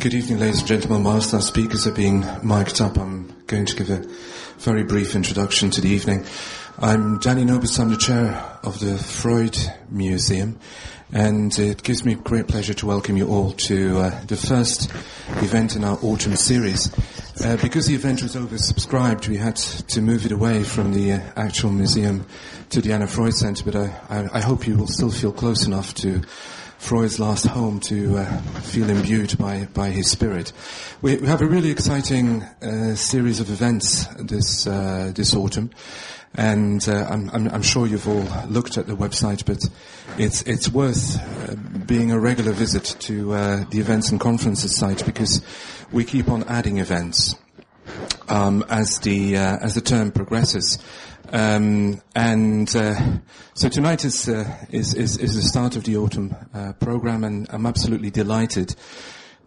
Good evening, ladies and gentlemen. Whilst our speakers are being mic'd up, I'm going to give a very brief introduction to the evening. I'm Dany Nobus, I'm the chair of the Freud Museum, and it gives me great pleasure to welcome you all to uh, the first event in our autumn series. Uh, because the event was oversubscribed, we had to move it away from the uh, actual museum to the Anna Freud Center, but I, I, I hope you will still feel close enough to Freud's last home to uh, feel imbued by, by his spirit. We, we have a really exciting uh, series of events this uh, this autumn, and uh, I'm, I'm, I'm, sure you've all looked at the website, but it's it's worth uh, being a regular visit to uh, the events and conferences site because we keep on adding events um, as the as the term progresses. Um, and uh, so tonight is, uh, is, is, is the start of the autumn uh, program, and I'm absolutely delighted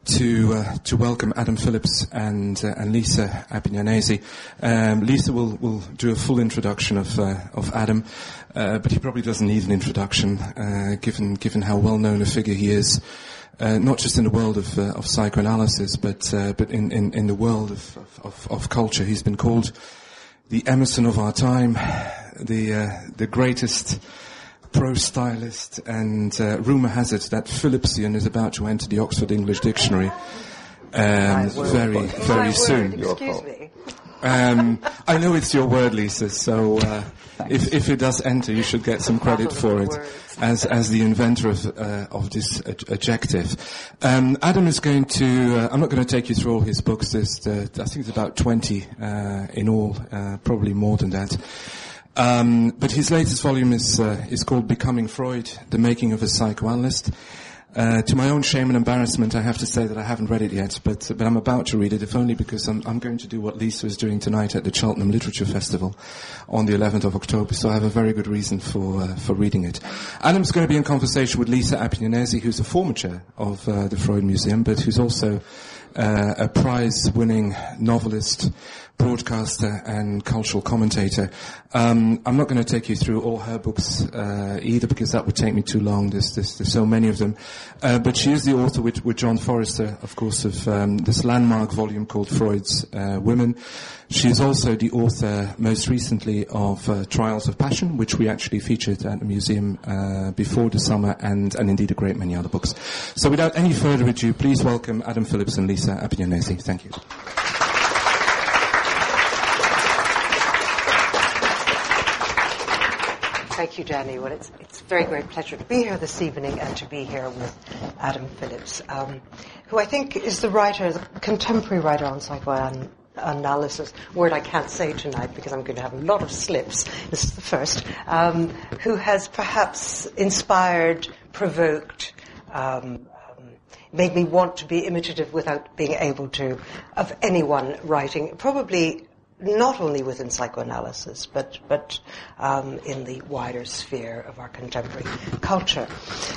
to uh, to welcome Adam Phillips and uh, and Lisa Appignanesi. Um, Lisa will will do a full introduction of uh, of Adam, but he probably doesn't need an introduction, given given how well known a figure he is. Uh, not just in the world of, uh, of psychoanalysis, but uh, but in, in, in, the world of, of, of, culture. He's been called the Emerson of our time, the uh, the greatest prose stylist, and uh, rumor has it that Phillipsian is about to enter the Oxford English Dictionary um, very very soon. Excuse me. Um, I know it's your word, Lisa. So uh, if if it does enter, you should get some credit for it as as the inventor of uh, of this adjective. Um, Adam is going to. Uh, I'm not going to take you through all his books. There's uh, I think it's about 20 uh, in all, uh, probably more than that. Um, but his latest volume is is called Becoming Freud: The Making of a Psychoanalyst. Uh, to my own shame and embarrassment, I have to say that I haven't read it yet, but, but I'm about to read it, if only because I'm, I'm going to do what Lisa is doing tonight at the Cheltenham Literature Festival on the 11th of October, so I have a very good reason for, uh, for reading it. Adam's going to be in conversation with Lisa Appignanesi, who's a former chair of uh, the Freud Museum, but who's also uh, a prize-winning novelist, broadcaster and cultural commentator. Um, I'm not going to take you through all her books uh, either because that would take me too long. There's, there's, there's so many of them. Uh, but she is the author with, with John Forrester, of course, of um, this landmark volume called Freud's uh, Women. She is also the author, most recently, of uh, Trials of Passion, which we actually featured at the museum uh, before the summer, and, and indeed a great many other books. So without any further ado, please welcome Adam Phillips and Lisa Appignanesi. Thank you. Thank you, Dany. Well, it's, it's a very great pleasure to be here this evening and to be here with Adam Phillips, um, who I think is the writer, the contemporary writer on psychoanalysis, word I can't say tonight because I'm going to have a lot of slips. This is the first, um, who has perhaps inspired, provoked, um made me want to be imitative without being able to, of anyone writing, probably not only within psychoanalysis, but but um, in the wider sphere of our contemporary culture.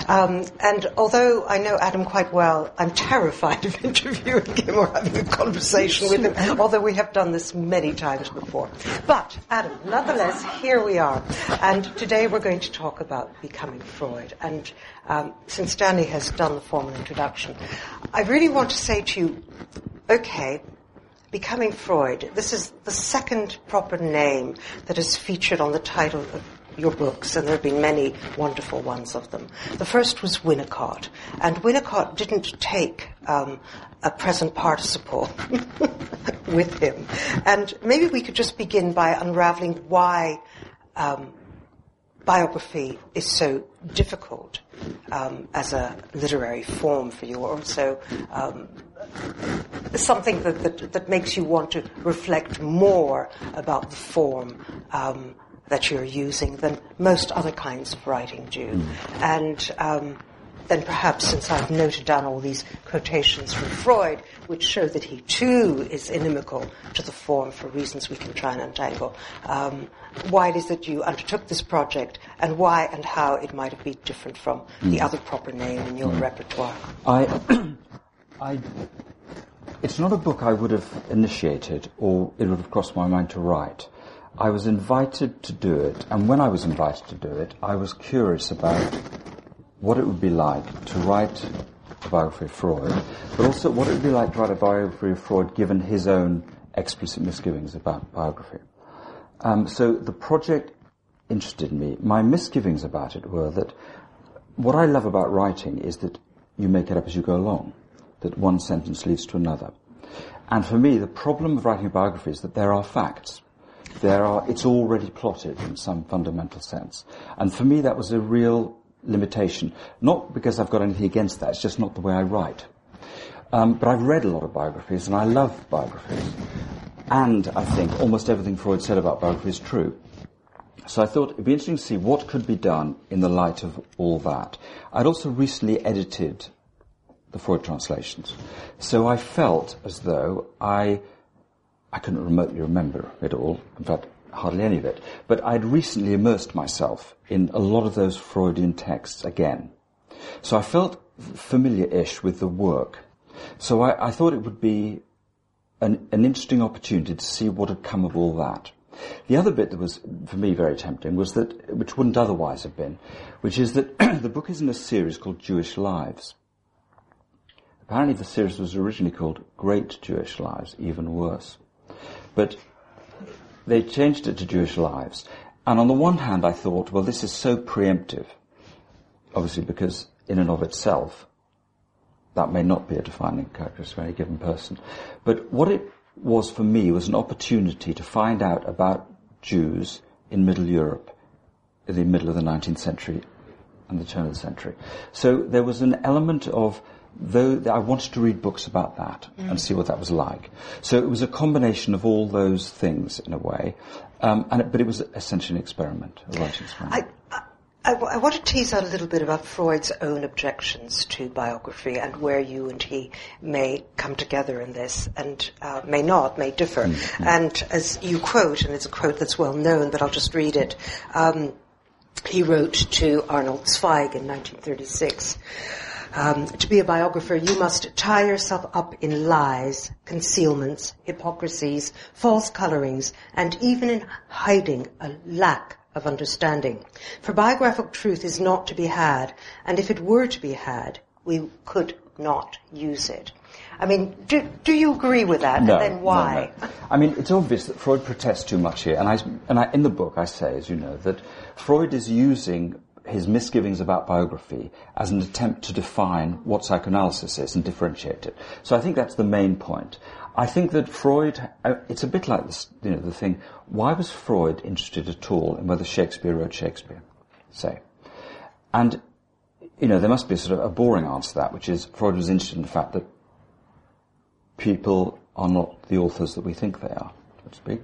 Um, and although I know Adam quite well, I'm terrified of interviewing him or having a conversation with him. Although we have done this many times before, but Adam, nonetheless, here we are, and today we're going to talk about becoming Freud. And um, since Dany has done the formal introduction, I really want to say to you, okay Becoming Freud. This is the second proper name that is featured on the title of your books, and there have been many wonderful ones of them. The first was Winnicott, and Winnicott didn't take um, a present participle with him. And maybe we could just begin by unraveling why um, biography is so difficult um, as a literary form for you, or so um, something that, that, that, makes you want to reflect more about the form um, that you're using than most other kinds of writing do. Mm. And um, then perhaps since I've noted down all these quotations from Freud, which show that he too is inimical to the form for reasons we can try and untangle, um, why it is that you undertook this project and why and how it might have been different from mm. the other proper name in your mm. repertoire. I, I, it's not a book I would have initiated or it would have crossed my mind to write. I was invited to do it, and when I was invited to do it, I was curious about what it would be like to write biography of Freud, but also what it would be like to write a biography of Freud given his own explicit misgivings about biography. Um, so the project interested me. My misgivings about it were that what I love about writing is that you make it up as you go along, that one sentence leads to another. And for me, the problem of writing a biography is that there are facts. There are, it's already plotted in some fundamental sense. And for me, that was a real limitation. Not because I've got anything against that, it's just not the way I write. Um, but I've read a lot of biographies, and I love biographies. And I think almost everything Freud said about biography is true. So I thought it'd be interesting to see what could be done in the light of all that. I'd also recently edited the Freud translations. So I felt as though I, I couldn't remotely remember it all. In fact, hardly any of it. But I'd recently immersed myself in a lot of those Freudian texts again. So I felt familiar-ish with the work. So I, I thought it would be an, an interesting opportunity to see what had come of all that. The other bit that was, for me, very tempting was that, which wouldn't otherwise have been, which is that the book is in a series called Jewish Lives. Apparently the series was originally called Great Jewish Lives, even worse. But they changed it to Jewish Lives. And on the one hand I thought, well this is so preemptive, obviously because in and of itself, that may not be a defining characteristic of any given person. But what it was for me was an opportunity to find out about Jews in Middle Europe in the middle of the 19th century and the turn of the century. So there was an element of though I wanted to read books about that mm. and see what that was like. So it was a combination of all those things in a way, um, and it, but it was essentially an experiment, a writing experiment. I, I, I, want to tease out a little bit about Freud's own objections to biography and where you and he may come together in this and uh, may not, may differ. Mm-hmm. And as you quote, and it's a quote that's well known, but I'll just read it. Um, he wrote to Arnold Zweig in 1936. Um, to be a biographer, you must tie yourself up in lies, concealments, hypocrisies, false colorings, and even in hiding a lack of understanding. For biographical truth is not to be had, and if it were to be had, we could not use it. I mean, do, do you agree with that? No, and then why? No, no. I mean, it's obvious that Freud protests too much here, and I, and I, in the book I say, as you know, that Freud is using his misgivings about biography as an attempt to define what psychoanalysis is and differentiate it. So I think that's the main point. I think that Freud, uh, it's a bit like this, you know, the thing, why was Freud interested at all in whether Shakespeare wrote Shakespeare, say? And, you know, there must be a sort of a boring answer to that, which is Freud was interested in the fact that people are not the authors that we think they are, so to speak.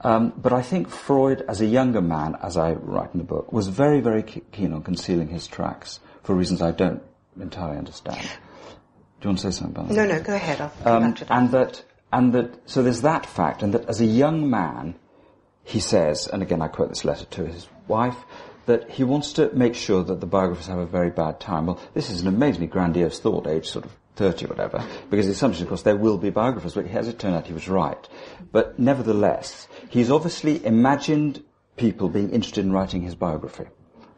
Um, but I think Freud, as a younger man, as I write in the book, was very, very keen on concealing his tracks for reasons I don't entirely understand. Do you want to say something about that? No, no, go ahead. I'll um, that. And that, and that, so there's that fact, and that as a young man, he says, and again I quote this letter to his wife, that he wants to make sure that the biographers have a very bad time. Well, this is an amazingly grandiose thought, age sort of 30 or whatever, because the assumption, of course, there will be biographers, but as it turned out, he was right. But nevertheless, he's obviously imagined people being interested in writing his biography.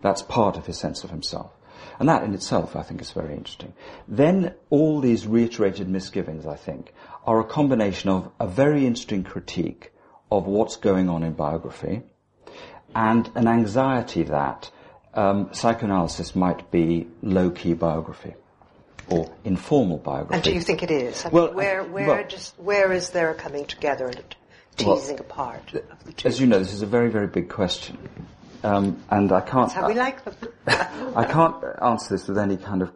That's part of his sense of himself. And that in itself, I think, is very interesting. Then all these reiterated misgivings, I think, are a combination of a very interesting critique of what's going on in biography and an anxiety that um, psychoanalysis might be low-key biography or informal biography. And do you think it is? I well, mean, where, where, well, just, where is there a coming together and teasing well, apart of the two? As you know, this is a very, very big question. Um, and I can't. That's how we like them. I can't answer this with any kind of,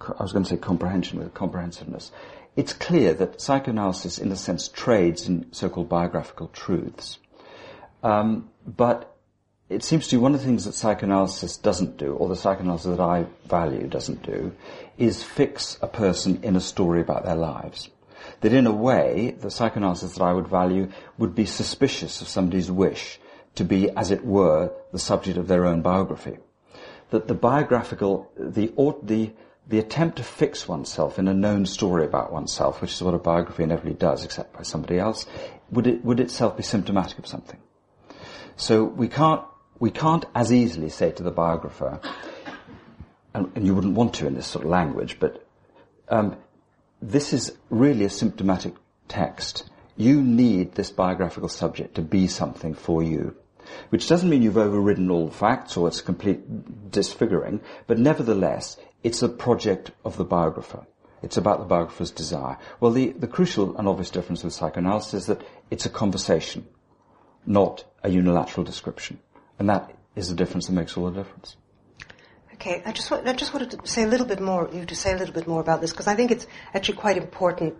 I was going to say comprehension, with comprehensiveness. It's clear that psychoanalysis, in a sense, trades in so-called biographical truths. Um, but it seems to me one of the things that psychoanalysis doesn't do, or the psychoanalysis that I value doesn't do, is fix a person in a story about their lives. That in a way, the psychoanalysis that I would value would be suspicious of somebody's wish to be, as it were, the subject of their own biography. That the biographical, the, the, the attempt to fix oneself in a known story about oneself, which is what a biography inevitably does, except by somebody else, would, it, would itself be symptomatic of something. So we can't, we can't as easily say to the biographer, and, and you wouldn't want to in this sort of language, but um, this is really a symptomatic text. You need this biographical subject to be something for you. Which doesn't mean you've overridden all the facts or it's complete disfiguring, but nevertheless, it's a project of the biographer. It's about the biographer's desire. Well, the, the crucial and obvious difference with psychoanalysis is that it's a conversation, not a unilateral description. And that is the difference that makes all the difference. Okay, I just, I just wanted to say a little bit more, you to say a little bit more about this, because I think it's actually quite important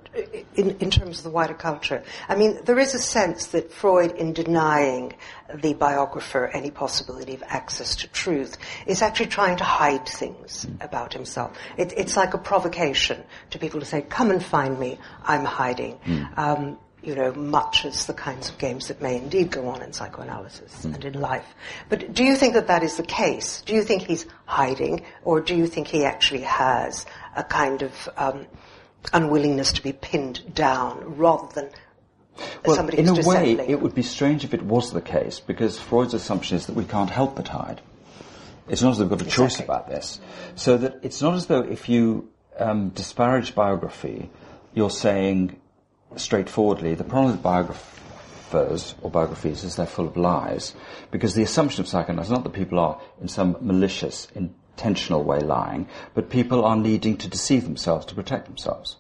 in, in terms of the wider culture. I mean, there is a sense that Freud, in denying the biographer any possibility of access to truth, is actually trying to hide things about himself. It, it's like a provocation to people to say, come and find me, I'm hiding. Mm. Um, you know, much as the kinds of games that may indeed go on in psychoanalysis mm. and in life. But do you think that that is the case? Do you think he's hiding, or do you think he actually has a kind of um, unwillingness to be pinned down rather than well, somebody in a way, it would be strange if it was the case, because Freud's assumption is that we can't help but hide. It's not as though we've got a choice exactly. about this. So that it's not as though if you um, disparage biography, you're saying straightforwardly, the problem with biographers or biographies is they're full of lies, because the assumption of psychoanalysis is not that people are in some malicious, intentional way lying, but people are needing to deceive themselves to protect themselves.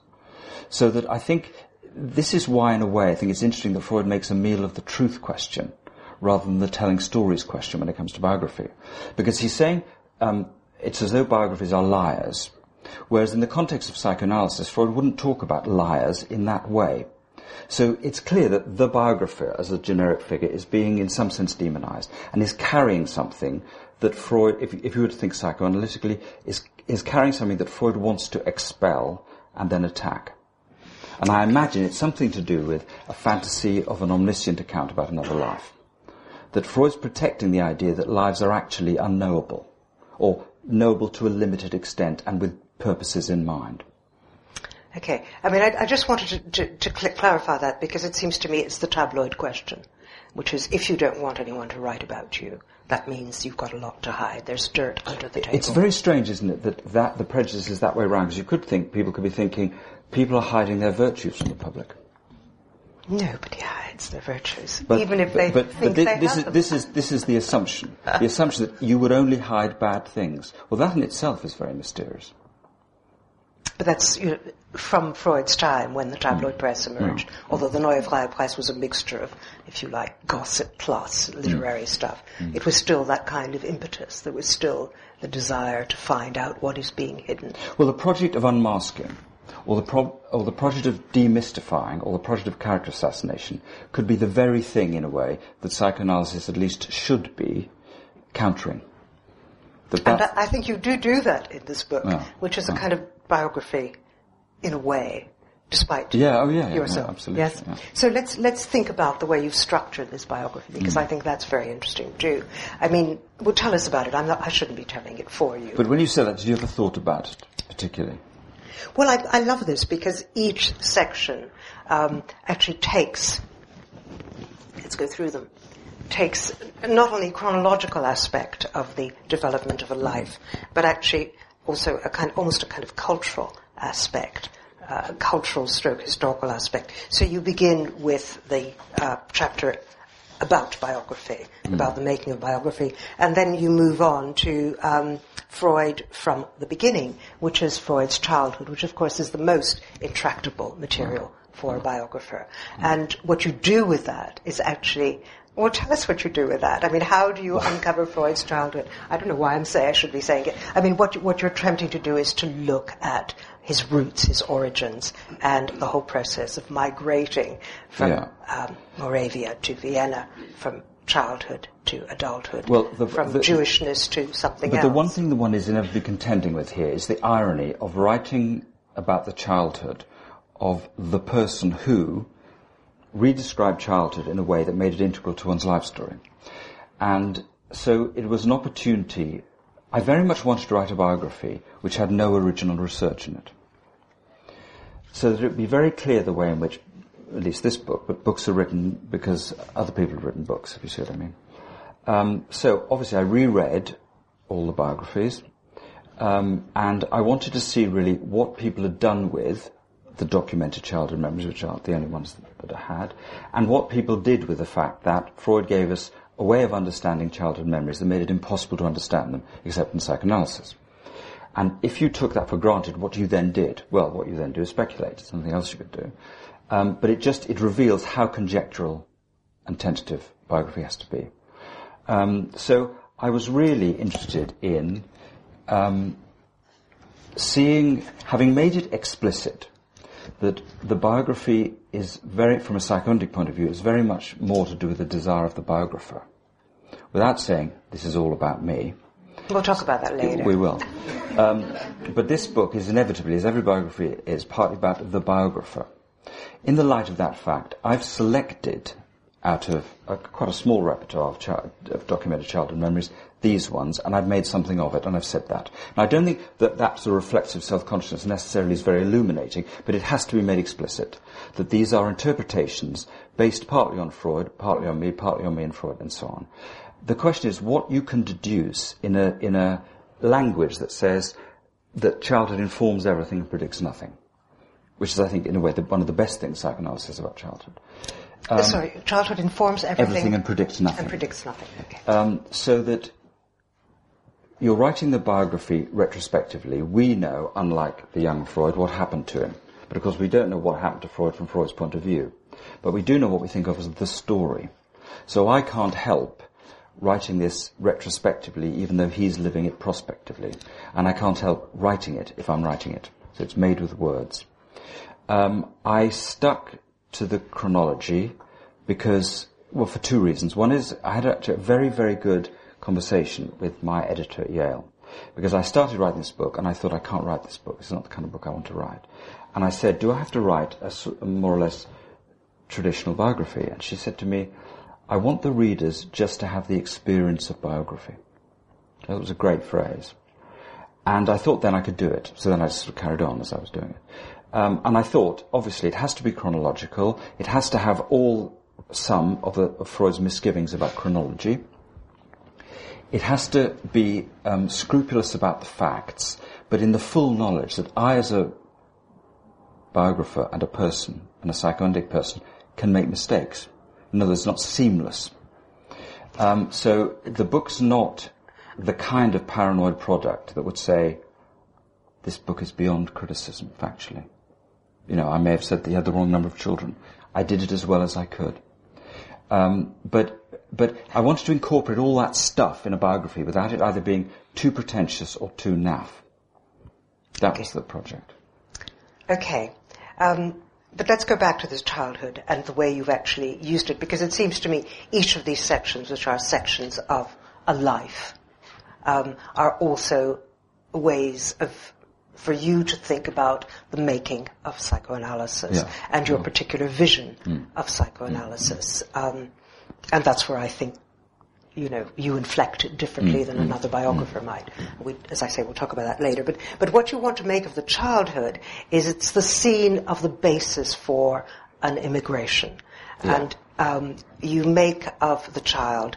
So that I think this is why, in a way, I think it's interesting that Freud makes a meal of the truth question rather than the telling stories question when it comes to biography. Because he's saying um, it's as though biographies are liars, Whereas in the context of psychoanalysis, Freud wouldn't talk about liars in that way. So it's clear that the biographer, as a generic figure, is being in some sense demonized and is carrying something that Freud, if, if you were to think psychoanalytically, is, is carrying something that Freud wants to expel and then attack. And I imagine it's something to do with a fantasy of an omniscient account about another life. That Freud's protecting the idea that lives are actually unknowable, or knowable to a limited extent and with purposes in mind. Okay. I mean, I, I just wanted to, to, to clarify that because it seems to me it's the tabloid question, which is if you don't want anyone to write about you, that means you've got a lot to hide. There's dirt under the table. It's very strange, isn't it, that, that the prejudice is that way around? Because you could think, people could be thinking, people are hiding their virtues from the public. Nobody hides their virtues, but, even if but, they but, think but they this, have is, them. this is this is the assumption. the assumption that you would only hide bad things. Well, that in itself is very mysterious. But that's you know, from Freud's time when the tabloid mm. press emerged. Mm. Although the Neue Freie Presse was a mixture of, if you like, gossip plus literary mm. stuff. Mm. It was still that kind of impetus. There was still the desire to find out what is being hidden. Well, the project of unmasking or the, pro- or the project of demystifying, or the project of character assassination, could be the very thing, in a way, that psychoanalysis at least should be countering. That and I think you do do that in this book, yeah, which is a kind of biography, in a way, despite yeah, oh yeah, yourself. Yeah, absolutely. Yes. Yeah. So let's let's think about the way you've structured this biography because mm. I think that's very interesting too. I mean, well, tell us about it. I'm not, I shouldn't be telling it for you. But when you say that, did you ever thought about it particularly? Well, I, I love this because each section um, actually takes. Let's go through them. Takes not only chronological aspect of the development of a life, but actually also a kind, almost a kind of cultural aspect, uh, cultural stroke historical aspect. So you begin with the uh, chapter about biography, mm. about the making of biography, and then you move on to um, Freud from the beginning, which is Freud's childhood, which of course is the most intractable material for a biographer. And what you do with that is actually well, tell us what you do with that. I mean, how do you uncover Freud's childhood? I don't know why I'm saying I should be saying it. I mean, what what you're attempting to do is to look at his roots, his origins, and the whole process of migrating from yeah. um, Moravia to Vienna, from childhood to adulthood, well, the, from the, Jewishness to something but else. But the one thing the one is inevitably contending with here is the irony of writing about the childhood of the person who redescribed childhood in a way that made it integral to one's life story. And so it was an opportunity. I very much wanted to write a biography which had no original research in it. So that it would be very clear the way in which at least this book, but books are written because other people have written books, if you see what I mean. Um, so obviously I reread all the biographies. Um, and I wanted to see really what people had done with the documented childhood memories, which aren't the only ones that, that I had, and what people did with the fact that Freud gave us a way of understanding childhood memories that made it impossible to understand them except in psychoanalysis. And if you took that for granted, what you then did? Well, what you then do is speculate. Something else you could do. Um, but it just it reveals how conjectural and tentative biography has to be. Um, so I was really interested in um, seeing, having made it explicit that the biography is very, from a psychoanalytic point of view, is very much more to do with the desire of the biographer. Without saying, this is all about me. We'll talk about that later. We will. Um, but this book is inevitably, as every biography is, partly about the biographer. In the light of that fact, I've selected out of a, quite a small repertoire of, child, of documented childhood memories these ones, and I've made something of it, and I've said that. Now, I don't think that that sort of reflexive self-consciousness necessarily is very illuminating, but it has to be made explicit that these are interpretations based partly on Freud, partly on me, partly on me and Freud, and so on. The question is what you can deduce in a, in a language that says that childhood informs everything and predicts nothing. Which is, I think, in a way, the, one of the best things psychoanalysis is about childhood. Um, Sorry, childhood informs everything, everything and predicts nothing. And predicts nothing. Okay. Um, so that you're writing the biography retrospectively. We know, unlike the young Freud, what happened to him. But of course we don't know what happened to Freud from Freud's point of view. But we do know what we think of as the story. So I can't help writing this retrospectively even though he's living it prospectively. And I can't help writing it if I'm writing it. So it's made with words. Um, I stuck to the chronology because, well, for two reasons. One is I had actually a very, very good conversation with my editor at Yale because I started writing this book and I thought I can't write this book. It's not the kind of book I want to write. And I said, do I have to write a, more or less traditional biography? And she said to me, I want the readers just to have the experience of biography. That was a great phrase. And I thought then I could do it. So then I sort of carried on as I was doing it. Um, and I thought, obviously, it has to be chronological. It has to have all some of, the, of Freud's misgivings about chronology. It has to be um, scrupulous about the facts, but in the full knowledge that I, as a biographer and a person, and a psychoanalytic person, can make mistakes. In other words, not seamless. Um, so the book's not the kind of paranoid product that would say, this book is beyond criticism, factually. You know, I may have said that he had the wrong number of children. I did it as well as I could. Um, but but I wanted to incorporate all that stuff in a biography without it either being too pretentious or too naff. That okay. was the project. Okay. Um, but let's go back to this childhood and the way you've actually used it, because it seems to me each of these sections, which are sections of a life, um, are also ways of for you to think about the making of psychoanalysis yeah. and your particular vision mm. of psychoanalysis. Um, and that's where I think, you know, you inflect differently mm. than another biographer might. We, as I say, we'll talk about that later. But, but what you want to make of the childhood is it's the scene of the basis for an immigration. Yeah. And um, you make of the child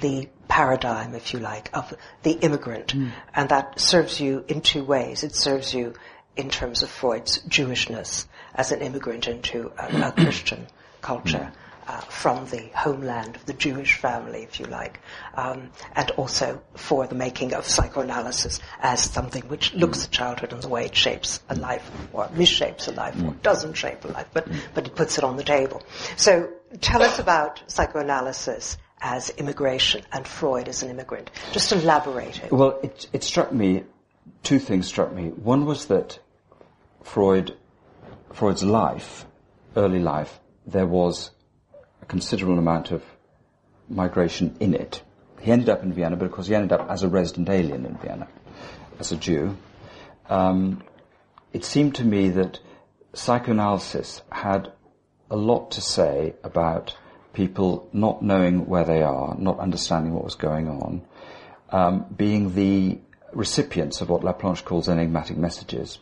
the paradigm, if you like, of the immigrant. Mm. And that serves you in two ways. It serves you in terms of Freud's Jewishness as an immigrant into a, a Christian culture. Mm. Uh, from the homeland of the Jewish family, if you like, um, and also for the making of psychoanalysis as something which looks at childhood and the way it shapes a life, or misshapes a life, or doesn't shape a life, but but it puts it on the table. So tell us about psychoanalysis as immigration and Freud as an immigrant. Just elaborate it. Well, it, it struck me, two things struck me. One was that Freud, Freud's life, early life, there was a considerable amount of migration in it. He ended up in Vienna, but of course he ended up as a resident alien in Vienna, as a Jew. Um, it seemed to me that psychoanalysis had a lot to say about people not knowing where they are, not understanding what was going on, um, being the recipients of what Laplanche calls enigmatic messages,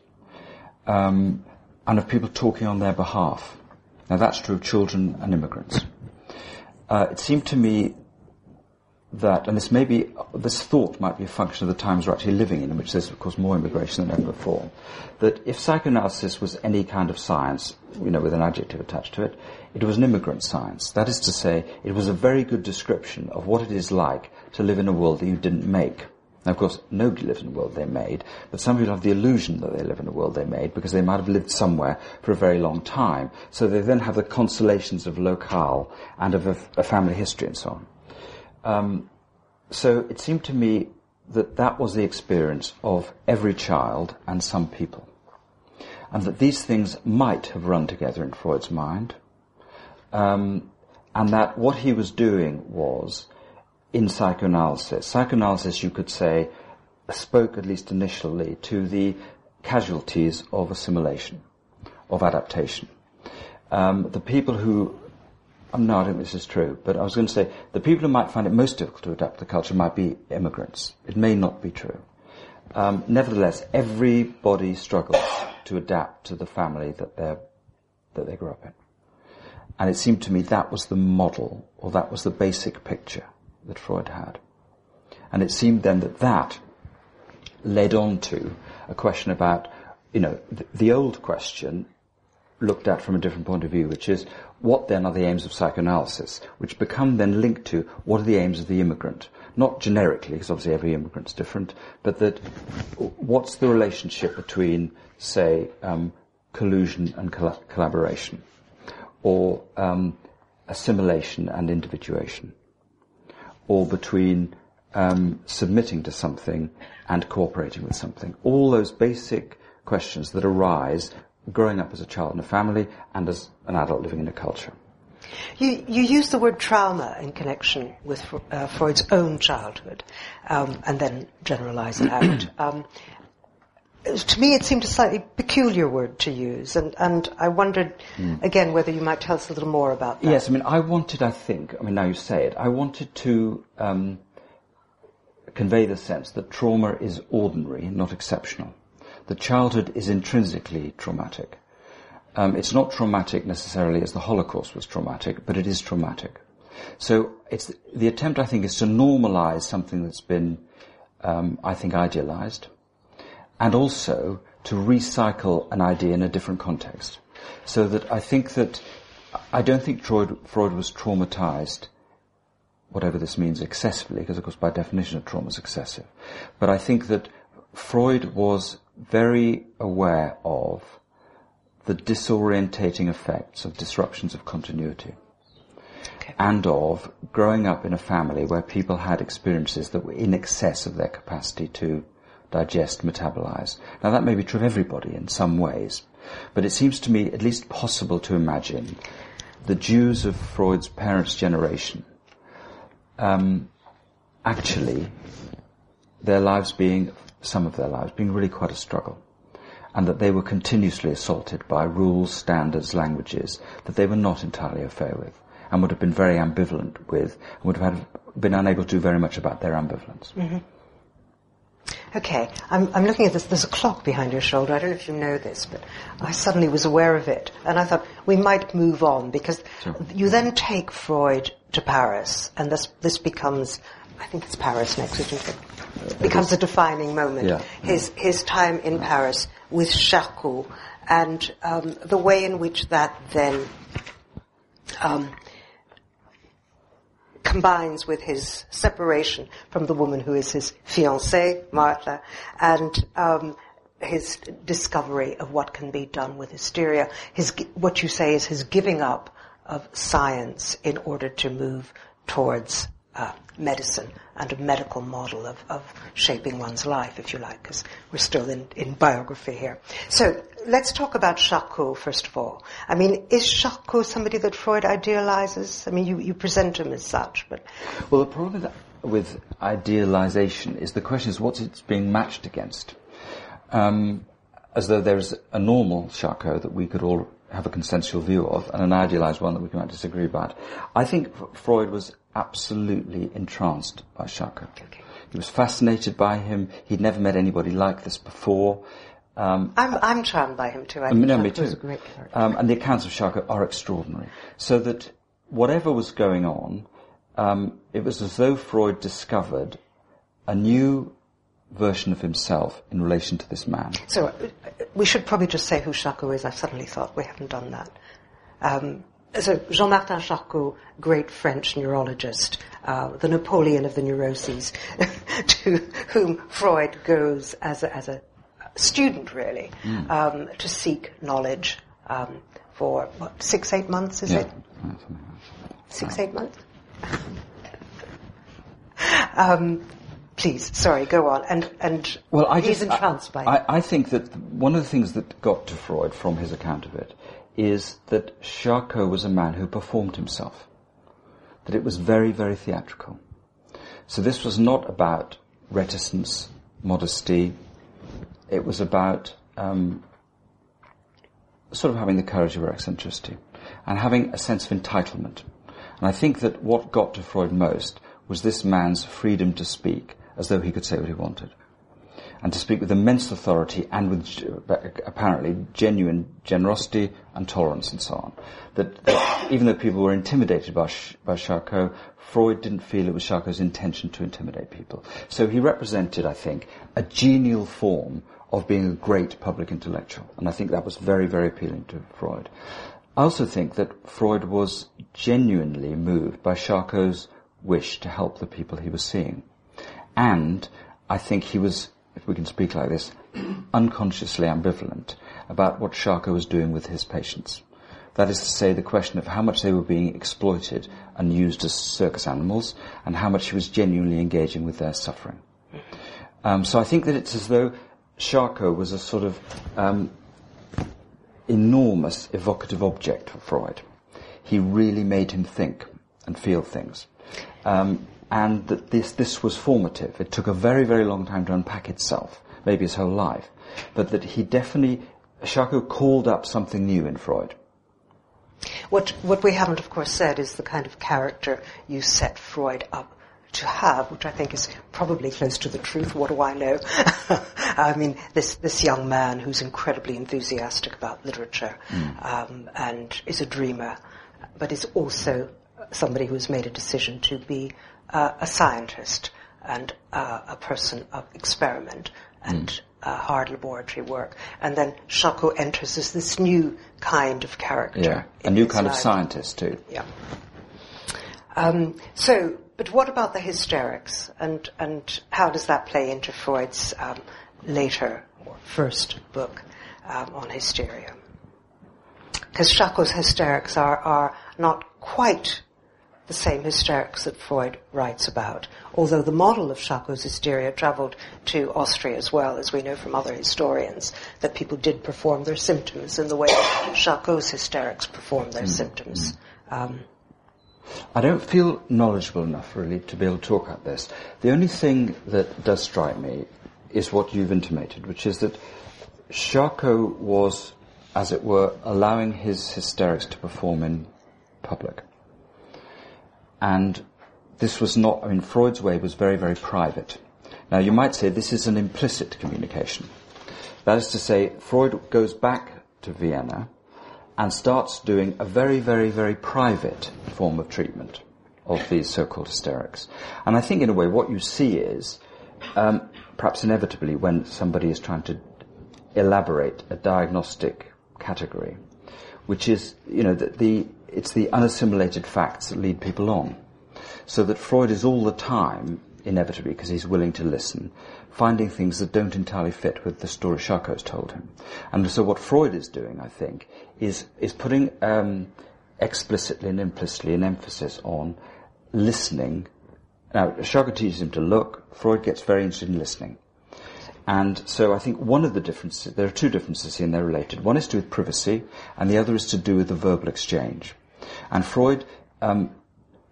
um, and of people talking on their behalf. Now that's true of children and immigrants. Uh, it seemed to me that, and this may be, this thought might be a function of the times we're actually living in, in which there's of course more immigration than ever before, that if psychoanalysis was any kind of science, you know, with an adjective attached to it, it was an immigrant science. That is to say, it was a very good description of what it is like to live in a world that you didn't make. Now, of course, nobody lives in a world they made, but some people have the illusion that they live in a world they made because they might have lived somewhere for a very long time. So they then have the consolations of locale and of a, a family history and so on. Um, so it seemed to me that that was the experience of every child and some people. And that these things might have run together in Freud's mind. Um, and that what he was doing was, in psychoanalysis, psychoanalysis, you could say, spoke at least initially to the casualties of assimilation, of adaptation. Um, the people who um, no, I don't think this is true, but I was going to say the people who might find it most difficult to adapt to the culture might be immigrants. It may not be true. Um, nevertheless, everybody struggles to adapt to the family that they that they grew up in, and it seemed to me that was the model, or that was the basic picture that Freud had, and it seemed then that that led on to a question about, you know, the, the old question looked at from a different point of view, which is what then are the aims of psychoanalysis, which become then linked to what are the aims of the immigrant. Not generically, because obviously every immigrant's different, but that what's the relationship between, say, um, collusion and coll- collaboration, or um, assimilation and individuation, or between um, submitting to something and cooperating with something. All those basic questions that arise growing up as a child in a family and as an adult living in a culture. You, you use the word trauma in connection with uh, Freud's own childhood, um, and then generalize it out. Um, to me, it seemed a slightly peculiar word to use, and, and I wondered mm. again whether you might tell us a little more about that. Yes, I mean, I wanted, I think, I mean, now you say it, I wanted to um, convey the sense that trauma is ordinary, not exceptional the childhood is intrinsically traumatic. Um, it's not traumatic necessarily as the Holocaust was traumatic, but it is traumatic. So it's the attempt, I think, is to normalize something that's been, um, I think, idealized, and also to recycle an idea in a different context. So that I think that I don't think Freud, Freud was traumatized, whatever this means, excessively, because of course by definition a trauma is excessive. But I think that Freud was very aware of the disorientating effects of disruptions of continuity. Okay. And of growing up in a family where people had experiences that were in excess of their capacity to digest, metabolize. Now that may be true of everybody in some ways, but it seems to me at least possible to imagine the Jews of Freud's parents' generation um, actually their lives being some of their lives being really quite a struggle. And that they were continuously assaulted by rules, standards, languages that they were not entirely au with and would have been very ambivalent with and would have been unable to do very much about their ambivalence. Mm-hmm. Okay, I'm, I'm, looking at this. There's a clock behind your shoulder. I don't know if you know this, but I suddenly was aware of it. And I thought we might move on because sure. you then take Freud to Paris and this, this becomes, I think it's Paris next, isn't it? becomes a defining moment. Yeah. His his time in Paris with Charcot and um, the way in which that then um, combines with his separation from the woman who is his fiancée, Martha, and um, his discovery of what can be done with hysteria. His what you say is his giving up of science in order to move towards uh, medicine and a medical model of, of shaping one's life, if you like, because we're still in, in biography here. So let's talk about Charcot first of all. I mean, is Charcot somebody that Freud idealizes? I mean, you, you present him as such, but well, the problem with, with idealization is the question is what's it being matched against. Um, as though there's a normal Charcot that we could all have a consensual view of, and an idealized one that we might disagree about. I think Freud was absolutely entranced by Charcot. Okay. He was fascinated by him. He'd never met anybody like this before. Um, I'm, I'm charmed by him too. I no, me too. Um, and the accounts of Charcot are extraordinary. So that whatever was going on, um, it was as though Freud discovered a new version of himself in relation to this man. So uh, we should probably just say who Charcot is. I suddenly thought we haven't done that. Um, so Jean-Martin Charcot, great French neurologist, uh, the Napoleon of the neuroses, to whom Freud goes as a, as a student, really, mm. um, to seek knowledge um, for what, six, eight months, is yeah. it? Six, eight months. um, please, sorry, go on. And and well, I he's just, entranced I, by it. I, I think that one of the things that got to Freud from his account of it is that Charcot was a man who performed himself. That it was very, very theatrical. So this was not about reticence, modesty. It was about um, sort of having the courage of eccentricity and having a sense of entitlement. And I think that what got to Freud most was this man's freedom to speak as though he could say what he wanted and to speak with immense authority and with apparently genuine generosity and tolerance and so on. That, that even though people were intimidated by, by Charcot, Freud didn't feel it was Charcot's intention to intimidate people. So he represented, I think, a genial form of being a great public intellectual. And I think that was very, very appealing to Freud. I also think that Freud was genuinely moved by Charcot's wish to help the people he was seeing. And I think he was if we can speak like this, unconsciously ambivalent about what Charcot was doing with his patients. That is to say, the question of how much they were being exploited and used as circus animals, and how much he was genuinely engaging with their suffering. Um, so I think that it's as though Charcot was a sort of um, enormous evocative object for Freud. He really made him think and feel things. Um, and that this, this was formative. It took a very, very long time to unpack itself, maybe his whole life, but that he definitely, Charcot called up something new in Freud. What, what we haven't, of course, said is the kind of character you set Freud up to have, which I think is probably close to the truth. What do I know? I mean, this this young man who's incredibly enthusiastic about literature mm. um, and is a dreamer, but is also somebody who has made a decision to be uh, a scientist and uh, a person of experiment and mm. uh, hard laboratory work. And then Charcot enters as this new kind of character. Yeah, a new kind life. of scientist too. Yeah. Um, so, but what about the hysterics, and and how does that play into Freud's um, later or first book um, on hysteria? Because Charcot's hysterics are are not quite the same hysterics that Freud writes about. Although the model of Charcot's hysteria traveled to Austria as well, as we know from other historians, that people did perform their symptoms in the way Charcot's hysterics performed their mm. symptoms. Um, I don't feel knowledgeable enough really to be able to talk about this. The only thing that does strike me is what you've intimated, which is that Charcot was, as it were, allowing his hysterics to perform in public. And this was not, I mean, Freud's way was very, very private. Now, you might say this is an implicit communication. That is to say, Freud goes back to Vienna and starts doing a very, very, very private form of treatment of these so-called hysterics. And I think in a way what you see is, um, perhaps inevitably when somebody is trying to elaborate a diagnostic category, which is, you know, the, the it's the unassimilated facts that lead people on. So that Freud is all the time, inevitably, because he's willing to listen, finding things that don't entirely fit with the story Charcot's told him. And so what Freud is doing, I think, is, is putting um, explicitly and implicitly an emphasis on listening. Now, Charcot teaches him to look, Freud gets very interested in listening. And so I think one of the differences, there are two differences here and they're related. One is to do with privacy and the other is to do with the verbal exchange. And Freud, um,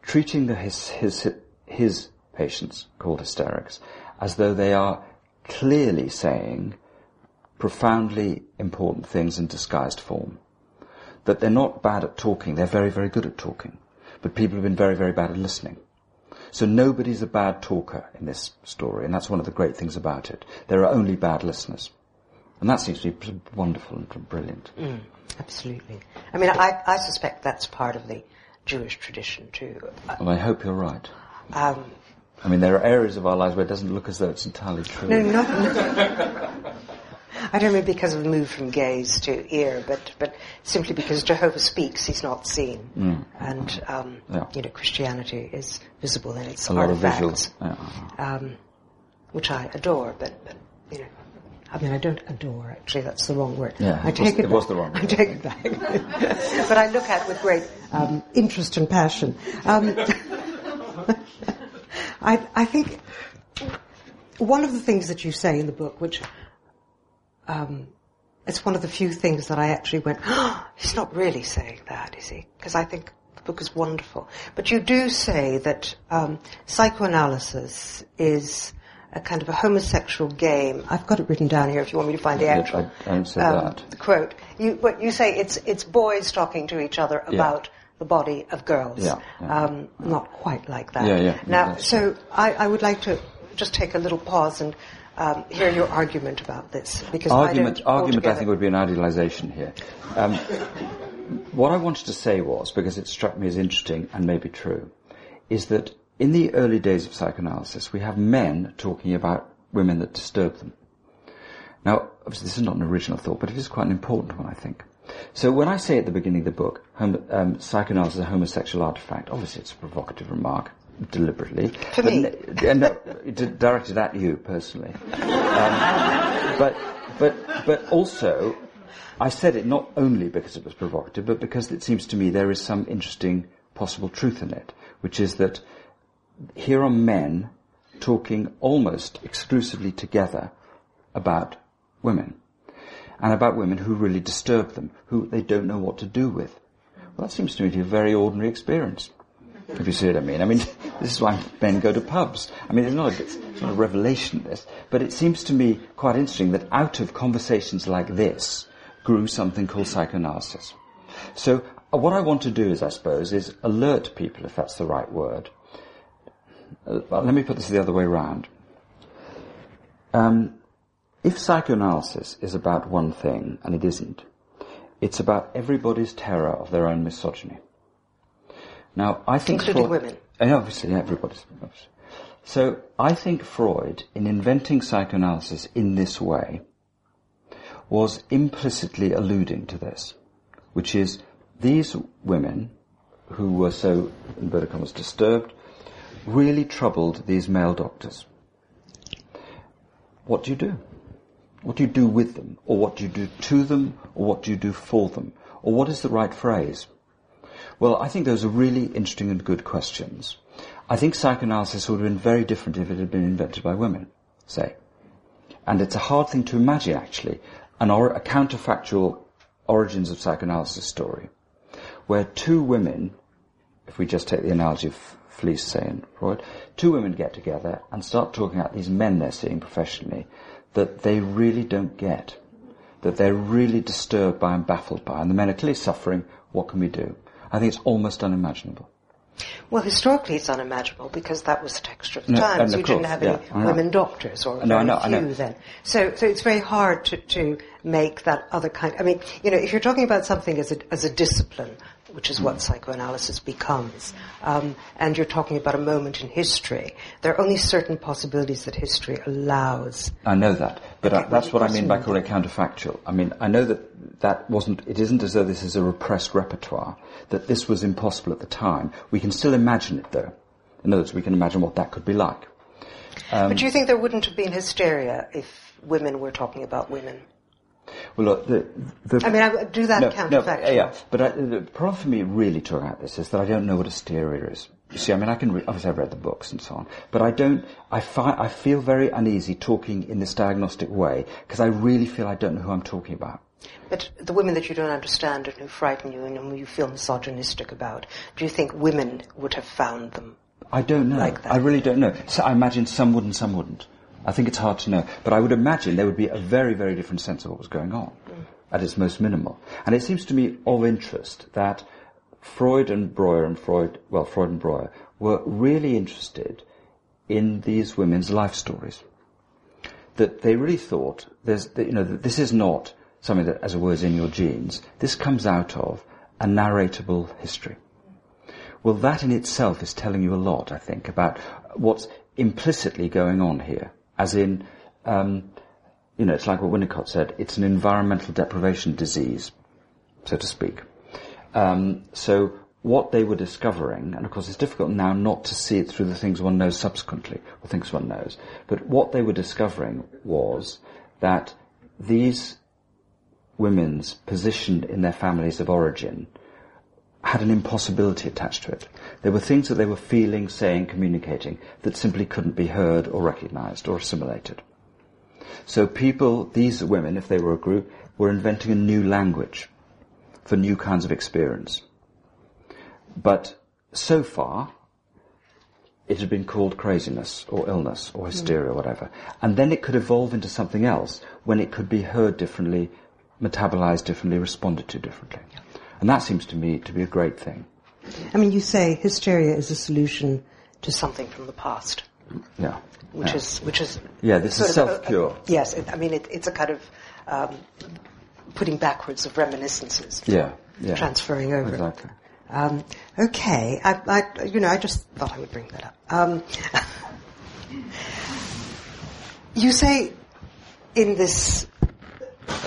treating the, his, his, his patients, called hysterics, as though they are clearly saying profoundly important things in disguised form. That they're not bad at talking, they're very, very good at talking. But people have been very, very bad at listening. So nobody's a bad talker in this story, and that's one of the great things about it. There are only bad listeners. And that seems to be wonderful and brilliant. Mm, absolutely. I mean, I, I suspect that's part of the Jewish tradition too. Well, I hope you're right. Um, I mean, there are areas of our lives where it doesn't look as though it's entirely true. No, not. No. I don't mean because of the move from gaze to ear, but but simply because Jehovah speaks, he's not seen, mm. and um, yeah. you know Christianity is visible in its a artifacts, lot of visuals, yeah. um, which I adore. But, but you know, I mean, I don't adore. Actually, that's the wrong word. Yeah, I take was, it, it, was the wrong. Word. I take it back. but I look at it with great um, interest and passion. I, I think one of the things that you say in the book, which um, it's one of the few things that I actually went, oh, he's not really saying that, is he? Because I think the book is wonderful. But you do say that um, psychoanalysis is a kind of a homosexual game. I've got it written down here if you want me to find the actual I, I um, that. quote. You, but you say it's it's boys talking to each other about yeah. The body of girls. Yeah, yeah. Um, not quite like that. Yeah, yeah. Now, so I, I would like to just take a little pause and um, hear your argument about this because argument, I argument, I think would be an idealization here. Um, what I wanted to say was because it struck me as interesting and maybe true, is that in the early days of psychoanalysis, we have men talking about women that disturb them. Now, obviously, this is not an original thought, but it is quite an important one, I think. So when I say at the beginning of the book, um, psychoanalysis is a homosexual artifact, obviously it's a provocative remark deliberately. For me. no, directed at you personally. Um, but, but, but also, I said it not only because it was provocative, but because it seems to me there is some interesting possible truth in it, which is that here are men talking almost exclusively together about women, and about women who really disturb them, who they don't know what to do with. Well, that seems to me to be a very ordinary experience if you see what I mean. I mean, this is why men go to pubs. I mean, it's not a, it's not a revelation, this, but it seems to me quite interesting that out of conversations like this grew something called psychoanalysis. So uh, what I want to do is, I suppose, is alert people, if that's the right word. Uh, let me put this the other way around. Um, if psychoanalysis is about one thing, and it isn't, it's about everybody's terror of their own misogyny. Now, I think including Freud, women. Uh, and obviously, everybody's. Obviously. So, I think Freud, in inventing psychoanalysis in this way, was implicitly alluding to this, which is these women who were so, in inverted commas, disturbed, really troubled these male doctors. What do you do? What do you do with them? Or what do you do to them? Or what do you do for them? Or what is the right phrase? Well, I think those are really interesting and good questions. I think psychoanalysis would have been very different if it had been invented by women, say. And it's a hard thing to imagine, actually, an or- a counterfactual origins of psychoanalysis story, where two women, if we just take the analogy of Fliess, say, and Freud, two women get together and start talking about these men they're seeing professionally that they really don't get, that they're really disturbed by and baffled by, and the men are clearly suffering, what can we do? I think it's almost unimaginable. Well, historically it's unimaginable because that was the texture of the no, times. You didn't have any yeah, women doctors or no, very few then. So, so it's very hard to, to make that other kind. I mean, you know, if you're talking about something as a, as a discipline, which is what psychoanalysis becomes. Um, and you're talking about a moment in history. There are only certain possibilities that history allows. I know that, but I, that's what I mean by calling it counterfactual. I mean, I know that that wasn't. It isn't as though this is a repressed repertoire. That this was impossible at the time. We can still imagine it, though. In other words, we can imagine what that could be like. Um, but do you think there wouldn't have been hysteria if women were talking about women? Well, look, the, the I mean, I do that no, counterfactual. No, yeah, but I, the problem for me really talking about this is that I don't know what a hysteria is. You see, I mean, I can re- obviously I've read the books and so on, but I don't. I find I feel very uneasy talking in this diagnostic way because I really feel I don't know who I'm talking about. But the women that you don't understand and who frighten you and whom you feel misogynistic about, do you think women would have found them? I don't know. Like I really don't know. So I imagine some would and some wouldn't. I think it's hard to know. But I would imagine there would be a very, very different sense of what was going on mm. at its most minimal. And it seems to me of interest that Freud and Breuer and Freud, well, Freud and Breuer were really interested in these women's life stories. That they really thought there's, you know, that this is not something that, as it were, is in your genes. This comes out of a narratable history. Well, that in itself is telling you a lot, I think, about what's implicitly going on here. As in, um, you know, it's like what Winnicott said, it's an environmental deprivation disease, so to speak. Um, so what they were discovering, and of course it's difficult now not to see it through the things one knows subsequently, or things one knows, but what they were discovering was that these women's position in their families of origin had an impossibility attached to it. There were things that they were feeling, saying, communicating that simply couldn't be heard or recognized or assimilated. So people, these women, if they were a group, were inventing a new language for new kinds of experience. But so far, it had been called craziness or illness or hysteria or whatever. And then it could evolve into something else when it could be heard differently, metabolized differently, responded to differently. And that seems to me to be a great thing. I mean, you say hysteria is a solution to something from the past. Yeah. Which yeah. is, which is. Yeah, this is self-cure. yes, it, I mean, it, it's a kind of, um, putting backwards of reminiscences. Yeah, yeah. Transferring over. Exactly. Um, okay, I, I, you know, I just thought I would bring that up. Um, you say in this,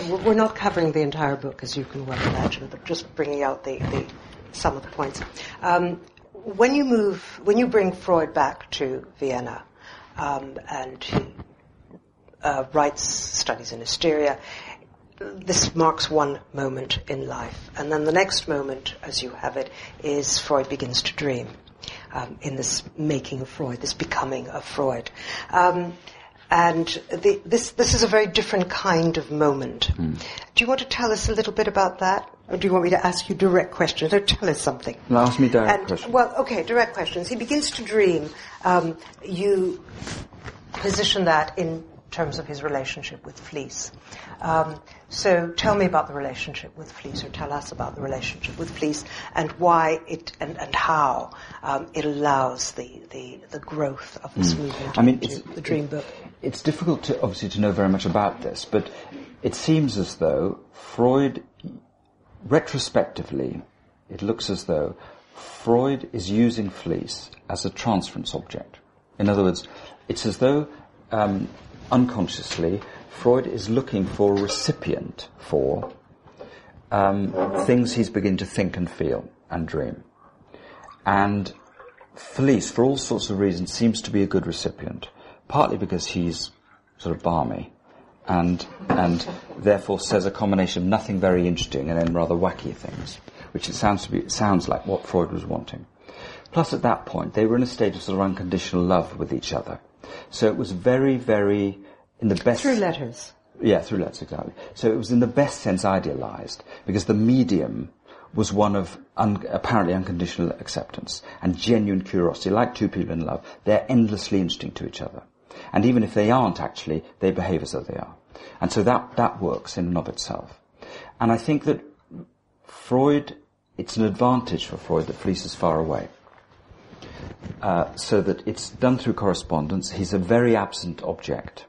we're not covering the entire book, as you can well imagine, but just bringing out the, the some of the points. Um, when you move, when you bring Freud back to Vienna, um, and he uh, writes studies in hysteria, this marks one moment in life. And then the next moment, as you have it, is Freud begins to dream. Um, in this making of Freud, this becoming of Freud. Um, and the, this, this is a very different kind of moment. Mm. Do you want to tell us a little bit about that? Or do you want me to ask you direct questions? Or tell us something. No, ask me direct and, questions. Well, okay, direct questions. He begins to dream. Um, you position that in terms of his relationship with Fliess. Um, so tell me about the relationship with Fliess, or tell us about the relationship with Fliess, and why it and, and how um, it allows the, the, the growth of this mm. movement. I mean, it's, the Dream Book. It's difficult to obviously to know very much about this, but it seems as though Freud, retrospectively, it looks as though Freud is using Fliess as a transference object. In other words, it's as though um, unconsciously, Freud is looking for a recipient for um, things he's beginning to think and feel and dream. And Fliess, for all sorts of reasons, seems to be a good recipient, partly because he's sort of balmy and, and therefore says a combination of nothing very interesting and then rather wacky things, which it sounds to be, it sounds like what Freud was wanting. Plus at that point, they were in a state of sort of unconditional love with each other. So it was very, very, in the best... Through letters. Yeah, through letters, exactly. So it was in the best sense idealized, because the medium was one of un- apparently unconditional acceptance and genuine curiosity. Like two people in love, they're endlessly interesting to each other. And even if they aren't actually, they behave as though they are. And so that, that works in and of itself. And I think that Freud, it's an advantage for Freud that Fliess is far away. Uh, so that it's done through correspondence. He's a very absent object.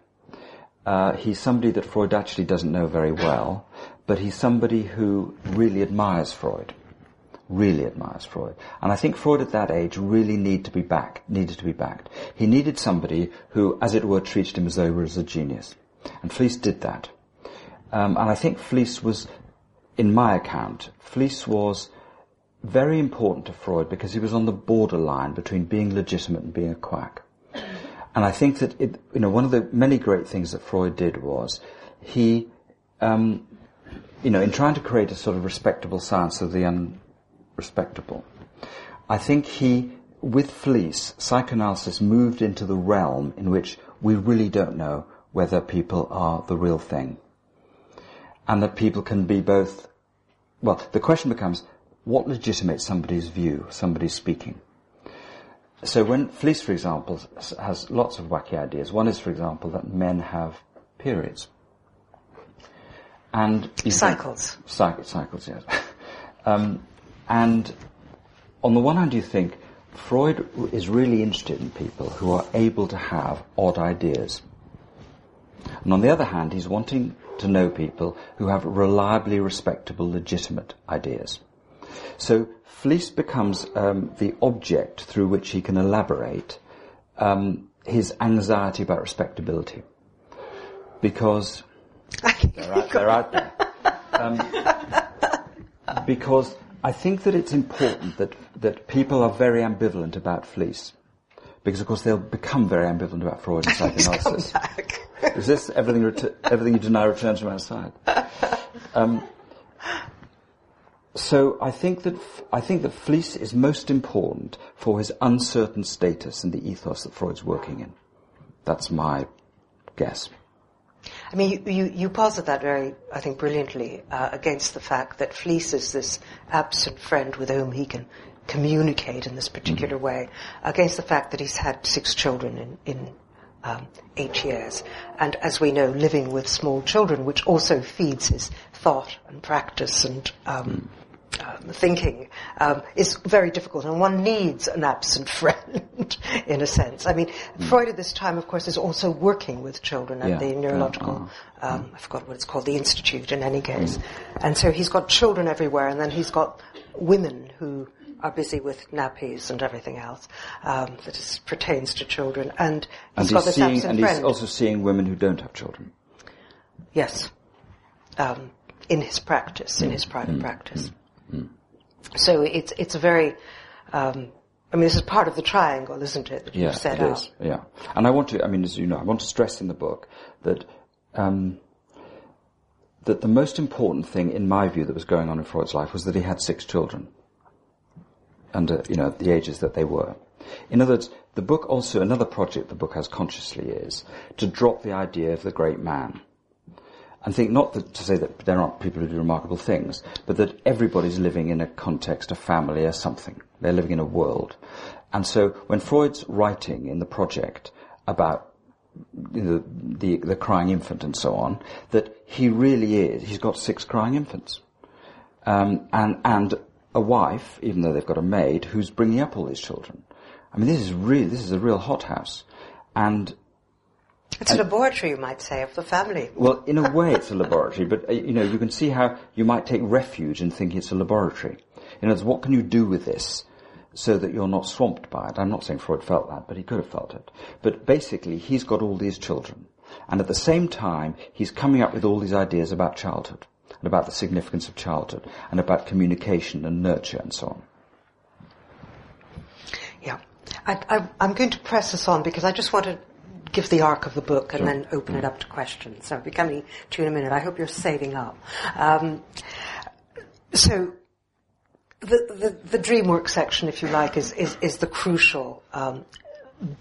Uh, he's somebody that Freud actually doesn't know very well, but he's somebody who really admires Freud. Really admires Freud. And I think Freud at that age really need to be back, needed to be backed. He needed somebody who, as it were, treated him as though he was a genius. And Fliess did that. Um, and I think Fliess was, in my account, Fliess was very important to Freud because he was on the borderline between being legitimate and being a quack. And I think that it, you know, one of the many great things that Freud did was he, um, you know, in trying to create a sort of respectable science of the unrespectable, I think he, with Fliess, psychoanalysis moved into the realm in which we really don't know whether people are the real thing. And that people can be both, well, the question becomes, what legitimates somebody's view, somebody's speaking? So when Fliess, for example, has lots of wacky ideas. One is, for example, that men have periods. And cycles. Cycles, yes. um, and on the one hand, you think Freud is really interested in people who are able to have odd ideas. And on the other hand, he's wanting to know people who have reliably respectable, legitimate ideas. So Fliess becomes um, the object through which he can elaborate um, his anxiety about respectability, because they're out, they're out there. Um, because I think that it's important that, that people are very ambivalent about Fliess. Because of course they'll become very ambivalent about Freud and psychoanalysis. Is this everything, everything you deny returns from outside? Um, so I think that I think that Fliess is most important for his uncertain status and the ethos that Freud's working in. That's my guess. I mean, you, you, you posit that very, I think, brilliantly uh, against the fact that Fliess is this absent friend with whom he can communicate in this particular mm-hmm. way, against the fact that he's had six children in, in um, eight years, and as we know, living with small children, which also feeds his thought and practice and um, mm um, thinking um, is very difficult, and one needs an absent friend, in a sense. I mean, mm. Freud at this time, of course, is also working with children at yeah. the neurological, uh, um, I forgot what it's called, the institute. In any case, mm. and so he's got children everywhere, and then he's got women who are busy with nappies and everything else um, that is, pertains to children, and he's and got he's this seeing, and friend. he's also seeing women who don't have children. Yes. Um, in his practice, in his private mm. So it's it's a very um, I mean, this is part of the triangle, isn't it, that yeah, you've set it out? Is, yeah. And I want to, I mean, as you know, I want to stress in the book that, um, that the most important thing, in my view, that was going on in Freud's life was that he had six children. Under, you know, the ages that they were. In other words, the book also, another project the book has consciously is to drop the idea of the great man and think not that, to say that there aren't people who do remarkable things, but that everybody's living in a context, a family, or something. They're living in a world. And so when Freud's writing in the project about you know, the, the crying infant and so on, that he really is, he's got six crying infants. Um, and, and a wife, even though they've got a maid, who's bringing up all these children. I mean, this is really, this is a real hothouse. And it's a laboratory, you might say, of the family. Well, in a way, it's a laboratory, but uh, you know, you can see how you might take refuge in thinking it's a laboratory. In other words, what can you do with this so that you're not swamped by it? I'm not saying Freud felt that, but he could have felt it. But basically, he's got all these children, and at the same time, he's coming up with all these ideas about childhood and about the significance of childhood and about communication and nurture and so on. Yeah. I, am going to press this on because I just want to give the arc of the book and sure. then open mm. it up to questions. So I'll be coming to you in a minute. I hope you're saving up. Um, so the, the, the, dream work section, if you like, is, is, is the crucial um,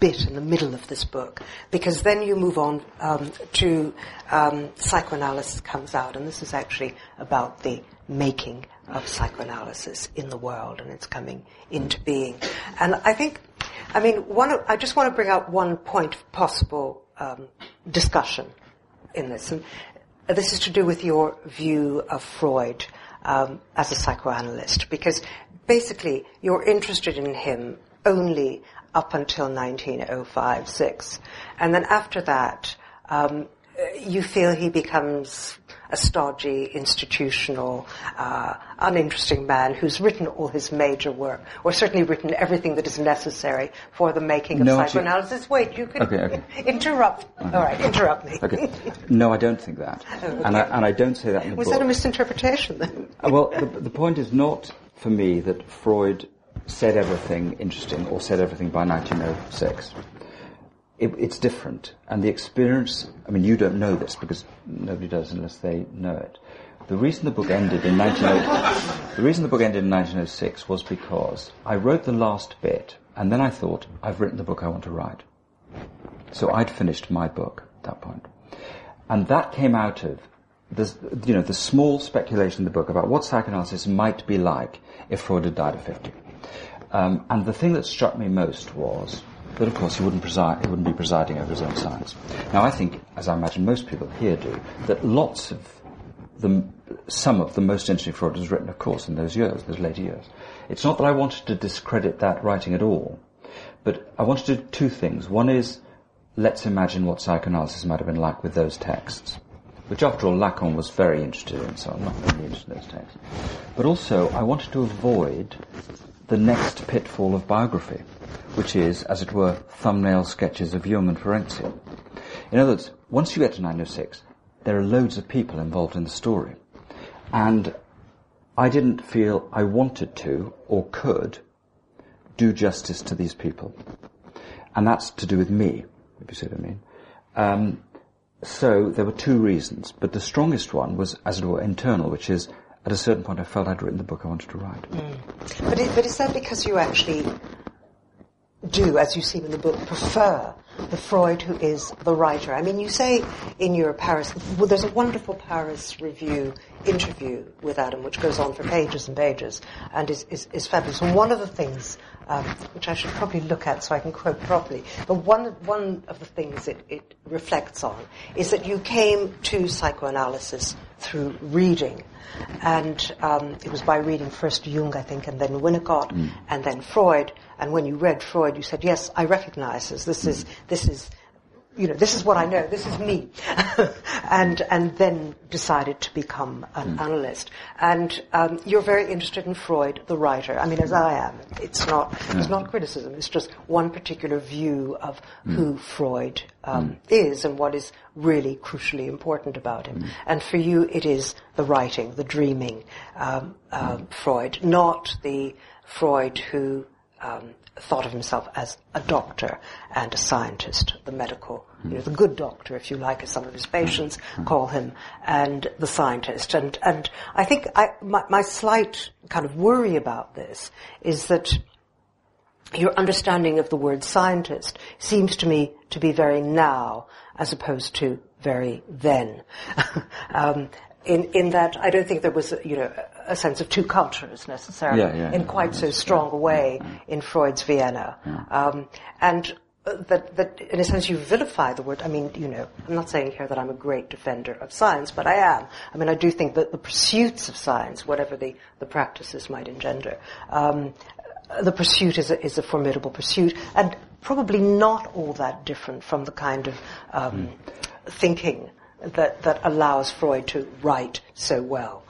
bit in the middle of this book because then you move on um, to um, psychoanalysis comes out and this is actually about the making of psychoanalysis in the world and it's coming into being and i think I mean, one of, I just want to bring out one point of possible um, discussion in this, and this is to do with your view of Freud um, as a psychoanalyst, because basically you're interested in him only up until 1905-6, and then after that, um, you feel he becomes a stodgy, institutional, uh, uninteresting man who's written all his major work, or certainly written everything that is necessary for the making of no, psychoanalysis. Wait, you can okay, okay. interrupt. All right, interrupt me. Okay. No, I don't think that, and, I, and I don't say that in the Was book. that a misinterpretation then? Uh, well, the, the point is not for me that Freud said everything interesting or said everything by 1906 it, it's different. And the experience, I mean, you don't know this because nobody does unless they know it. The reason the book ended in 1906, the reason the book ended in 1906 was because I wrote the last bit and then I thought, I've written the book I want to write. So I'd finished my book at that point. And that came out of this, you know, the small speculation in the book about what psychoanalysis might be like if Freud had died at 50. Um, and the thing that struck me most was but of course he wouldn't, preside, he wouldn't be presiding over his own science. Now I think, as I imagine most people here do, that lots of the, some of the most interesting Freud was written, of course, in those years, those later years. It's not that I wanted to discredit that writing at all, but I wanted to do two things. One is, let's imagine what psychoanalysis might have been like with those texts. which after all Lacan was very interested in, so I'm not really interested in those texts. But also, I wanted to avoid the next pitfall of biography, which is, as it were, thumbnail sketches of Jung and Ferenczi. In other words, once you get to 906, there are loads of people involved in the story. And I didn't feel I wanted to or could do justice to these people. And that's to do with me, if you see what I mean. Um, so there were two reasons, but the strongest one was, as it were, internal, which is at a certain point I felt I'd written the book I wanted to write. Mm. But, it, but is that because you actually do, as you see in the book, prefer the Freud who is the writer. I mean, you say in your Paris, well, there's a wonderful Paris Review interview with Adam, which goes on for pages and pages, and is, is, is fabulous. And one of the things, um, which I should probably look at so I can quote properly, but one, one of the things it, it reflects on is that you came to psychoanalysis through reading. And um, it was by reading first Jung, I think, and then Winnicott, mm. and then Freud. And when you read Freud, you said, "Yes, I recognize this. This mm. is this is." You know, this is what I know. This is me, and and then decided to become an mm. analyst. And um, you're very interested in Freud, the writer. I mean, as I am. It's not yeah. it's not criticism. It's just one particular view of mm. who Freud um, mm. is and what is really crucially important about him. Mm. And for you, it is the writing, the dreaming um, uh, Freud, not the Freud who um, thought of himself as a doctor and a scientist, the medical, you know, the good doctor, if you like, as some of his patients call him, and the scientist. And and I think I, my, my slight kind of worry about this is that your understanding of the word scientist seems to me to be very now as opposed to very then. um, in, in that I don't think there was, you know, a sense of two cultures necessarily yeah, yeah, in yeah, quite so strong a way in Freud's Vienna. Um, and that, that in a sense you vilify the word. I mean, you know, I'm not saying here that I'm a great defender of science, but I am. I mean, I do think that the pursuits of science, whatever the, the practices might engender, um, the pursuit is a, is a formidable pursuit, and probably not all that different from the kind of um, mm. thinking that that allows Freud to write so well.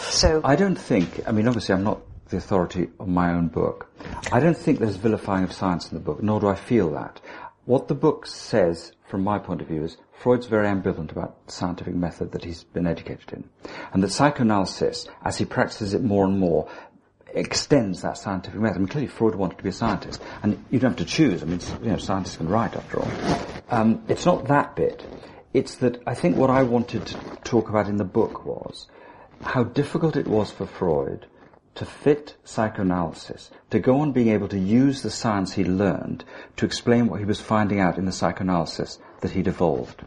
So I don't think. I mean, obviously, I'm not the authority on my own book. I don't think there's vilifying of science in the book, nor do I feel that. What the book says, from my point of view, is Freud's very ambivalent about the scientific method that he's been educated in. And that psychoanalysis, as he practices it more and more, extends that scientific method. I mean, clearly Freud wanted to be a scientist, and you don't have to choose. I mean, you know, scientists can write after all. Um, it's not that bit. It's that I think what I wanted to talk about in the book was how difficult it was for Freud to fit psychoanalysis, to go on being able to use the science he learned to explain what he was finding out in the psychoanalysis that he'd evolved.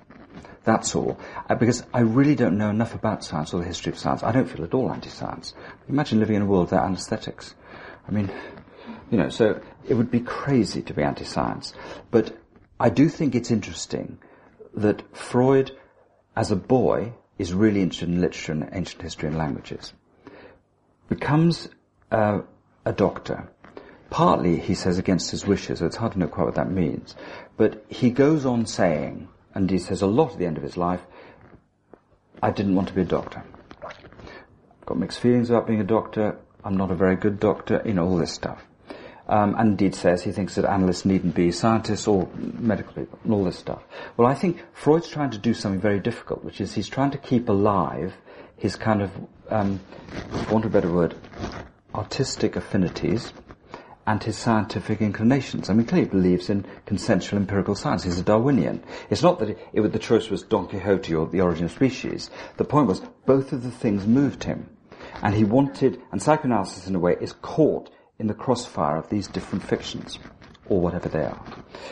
That's all. Uh, because I really don't know enough about science or the history of science. I don't feel at all anti-science. Imagine living in a world without anesthetics. I mean, you know, so it would be crazy to be anti-science. But I do think it's interesting that Freud, as a boy, is really interested in literature and ancient history and languages. Becomes uh, a doctor. Partly, he says, against his wishes, so it's hard to know quite what that means. But he goes on saying and he says a lot at the end of his life, I didn't want to be a doctor. Got mixed feelings about being a doctor. I'm not a very good doctor. You know, all this stuff. Um, and indeed says he thinks that analysts needn't be scientists or medical people and all this stuff. Well, I think Freud's trying to do something very difficult, which is he's trying to keep alive his kind of, um, for want of a better word, artistic affinities and his scientific inclinations. I mean, clearly believes in consensual empirical science. He's a Darwinian. It's not that it, it, the choice was Don Quixote or the origin of species. The point was both of the things moved him. And he wanted, and psychoanalysis in a way is caught in the crossfire of these different fictions, or whatever they are.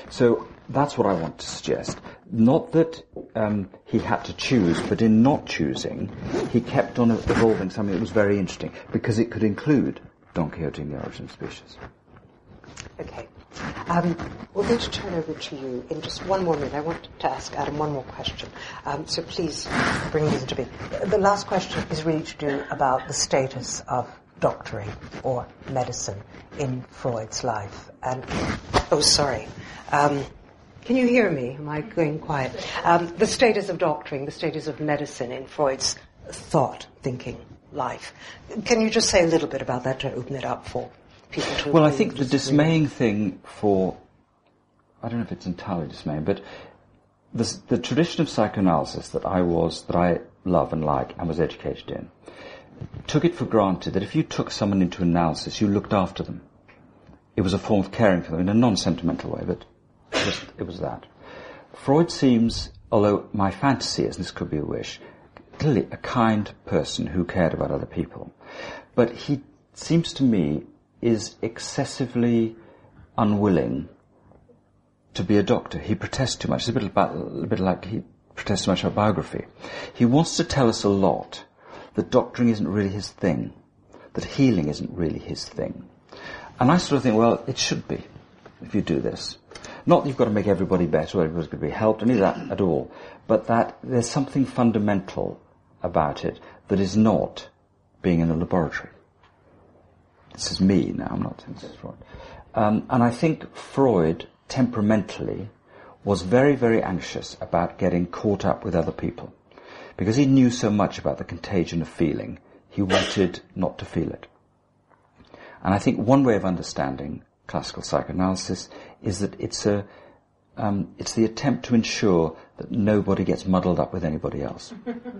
So that's what I want to suggest. Not that um, he had to choose, but in not choosing, he kept on evolving something that was very interesting, because it could include Don Quixote and the origin of species. Okay. Um, we're going to turn over to you in just one more minute. I want to ask Adam one more question. Um, so please bring these to me. The last question is really to do about the status of doctoring or medicine in Freud's life. And oh, sorry. Um, Can you hear me? Am I going quiet? Um, the status of doctoring, the status of medicine in Freud's thought, thinking, life. Can you just say a little bit about that to open it up for people to? Well, I think the dismaying thing for, I don't know if it's entirely dismaying, but the, the tradition of psychoanalysis that I was, that I love and like and was educated in, took it for granted that if you took someone into analysis, you looked after them. It was a form of caring for them in a non-sentimental way, but it was, it was that. Freud seems, although my fantasy is, this could be a wish, clearly a kind person who cared about other people. But he seems to me is excessively unwilling to be a doctor. He protests too much. It's a bit, about, a bit like he protests too much about biography. He wants to tell us a lot that doctoring isn't really his thing, that healing isn't really his thing. And I sort of think, well, it should be if you do this. Not that you've got to make everybody better or everybody's going to be helped, any of that at all, but that there's something fundamental about it that is not being in a laboratory. This is me now, I'm not saying this is Freud. Um, and I think Freud, temperamentally, was very, very anxious about getting caught up with other people. Because he knew so much about the contagion of feeling, he wanted not to feel it. And I think one way of understanding classical psychoanalysis is that it's a, um, it's the attempt to ensure that nobody gets muddled up with anybody else.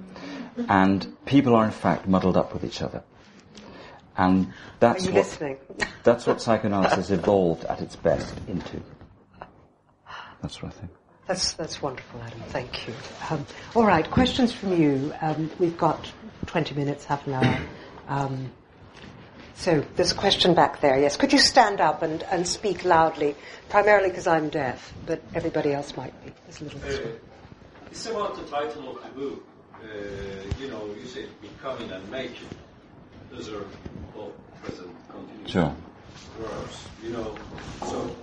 and people are in fact muddled up with each other. And that's what, listening? that's what psychoanalysis evolved at its best into. That's what I think. That's, that's wonderful, Adam. Thank you. Um, all right, questions from you. Um, we've got 20 minutes, half an hour. Um, so there's a question back there. Yes, could you stand up and, and speak loudly? Primarily because I'm deaf, but everybody else might be. There's a little bit. Uh, it's about the title of the book. Uh, you know, you say becoming and making. Those are all present continuous sure. verbs. You know, so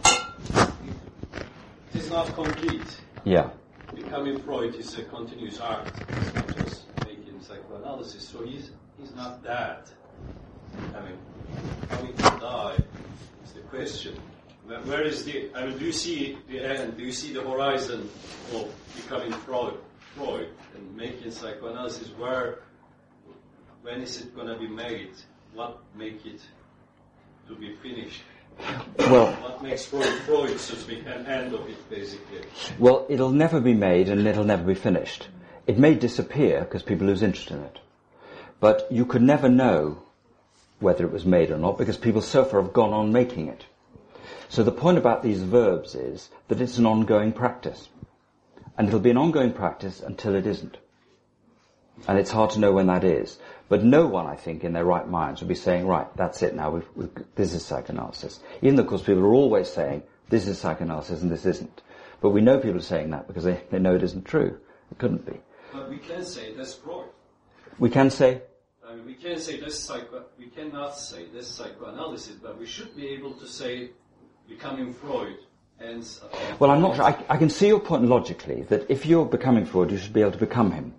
it is not complete. Yeah. Becoming Freud is a continuous art. It's not just making psychoanalysis. So he's he's not that. I mean, coming to die is the question. Where is the, I mean, do you see the end? Do you see the horizon of becoming Freud, Freud and making psychoanalysis? Where, when is it going to be made? What make it to be finished? Well, what makes Freud Freud, so to speak, an end of it, basically? Well, it'll never be made and it'll never be finished. It may disappear because people lose interest in it. But you could never know whether it was made or not, because people so far have gone on making it. So the point about these verbs is that it's an ongoing practice. And it'll be an ongoing practice until it isn't. And it's hard to know when that is. But no one, I think, in their right minds would be saying, right, that's it now, we've, we've, this is psychoanalysis. Even though, of course, people are always saying, this is psychoanalysis and this isn't. But we know people are saying that because they, they know it isn't true. It couldn't be. But we can say that's Freud. We can say I mean, we can say this psycho, we cannot say this psychoanalysis, but we should be able to say becoming Freud ends. Well, I'm not sure. I, I can see your point logically that if you're becoming Freud, you should be able to become him.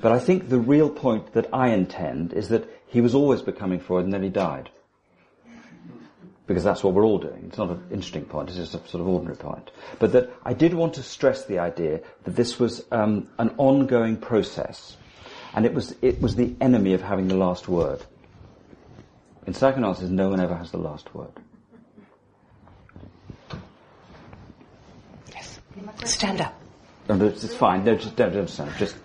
But I think the real point that I intend is that he was always becoming Freud and then he died. Because that's what we're all doing. It's not an interesting point, it's just a sort of ordinary point. But that I did want to stress the idea that this was um, an ongoing process and it was, it was the enemy of having the last word. In psychoanalysis, no one ever has the last word. Yes. Stand up. No, it's fine. No, just don't, don't stand. Just.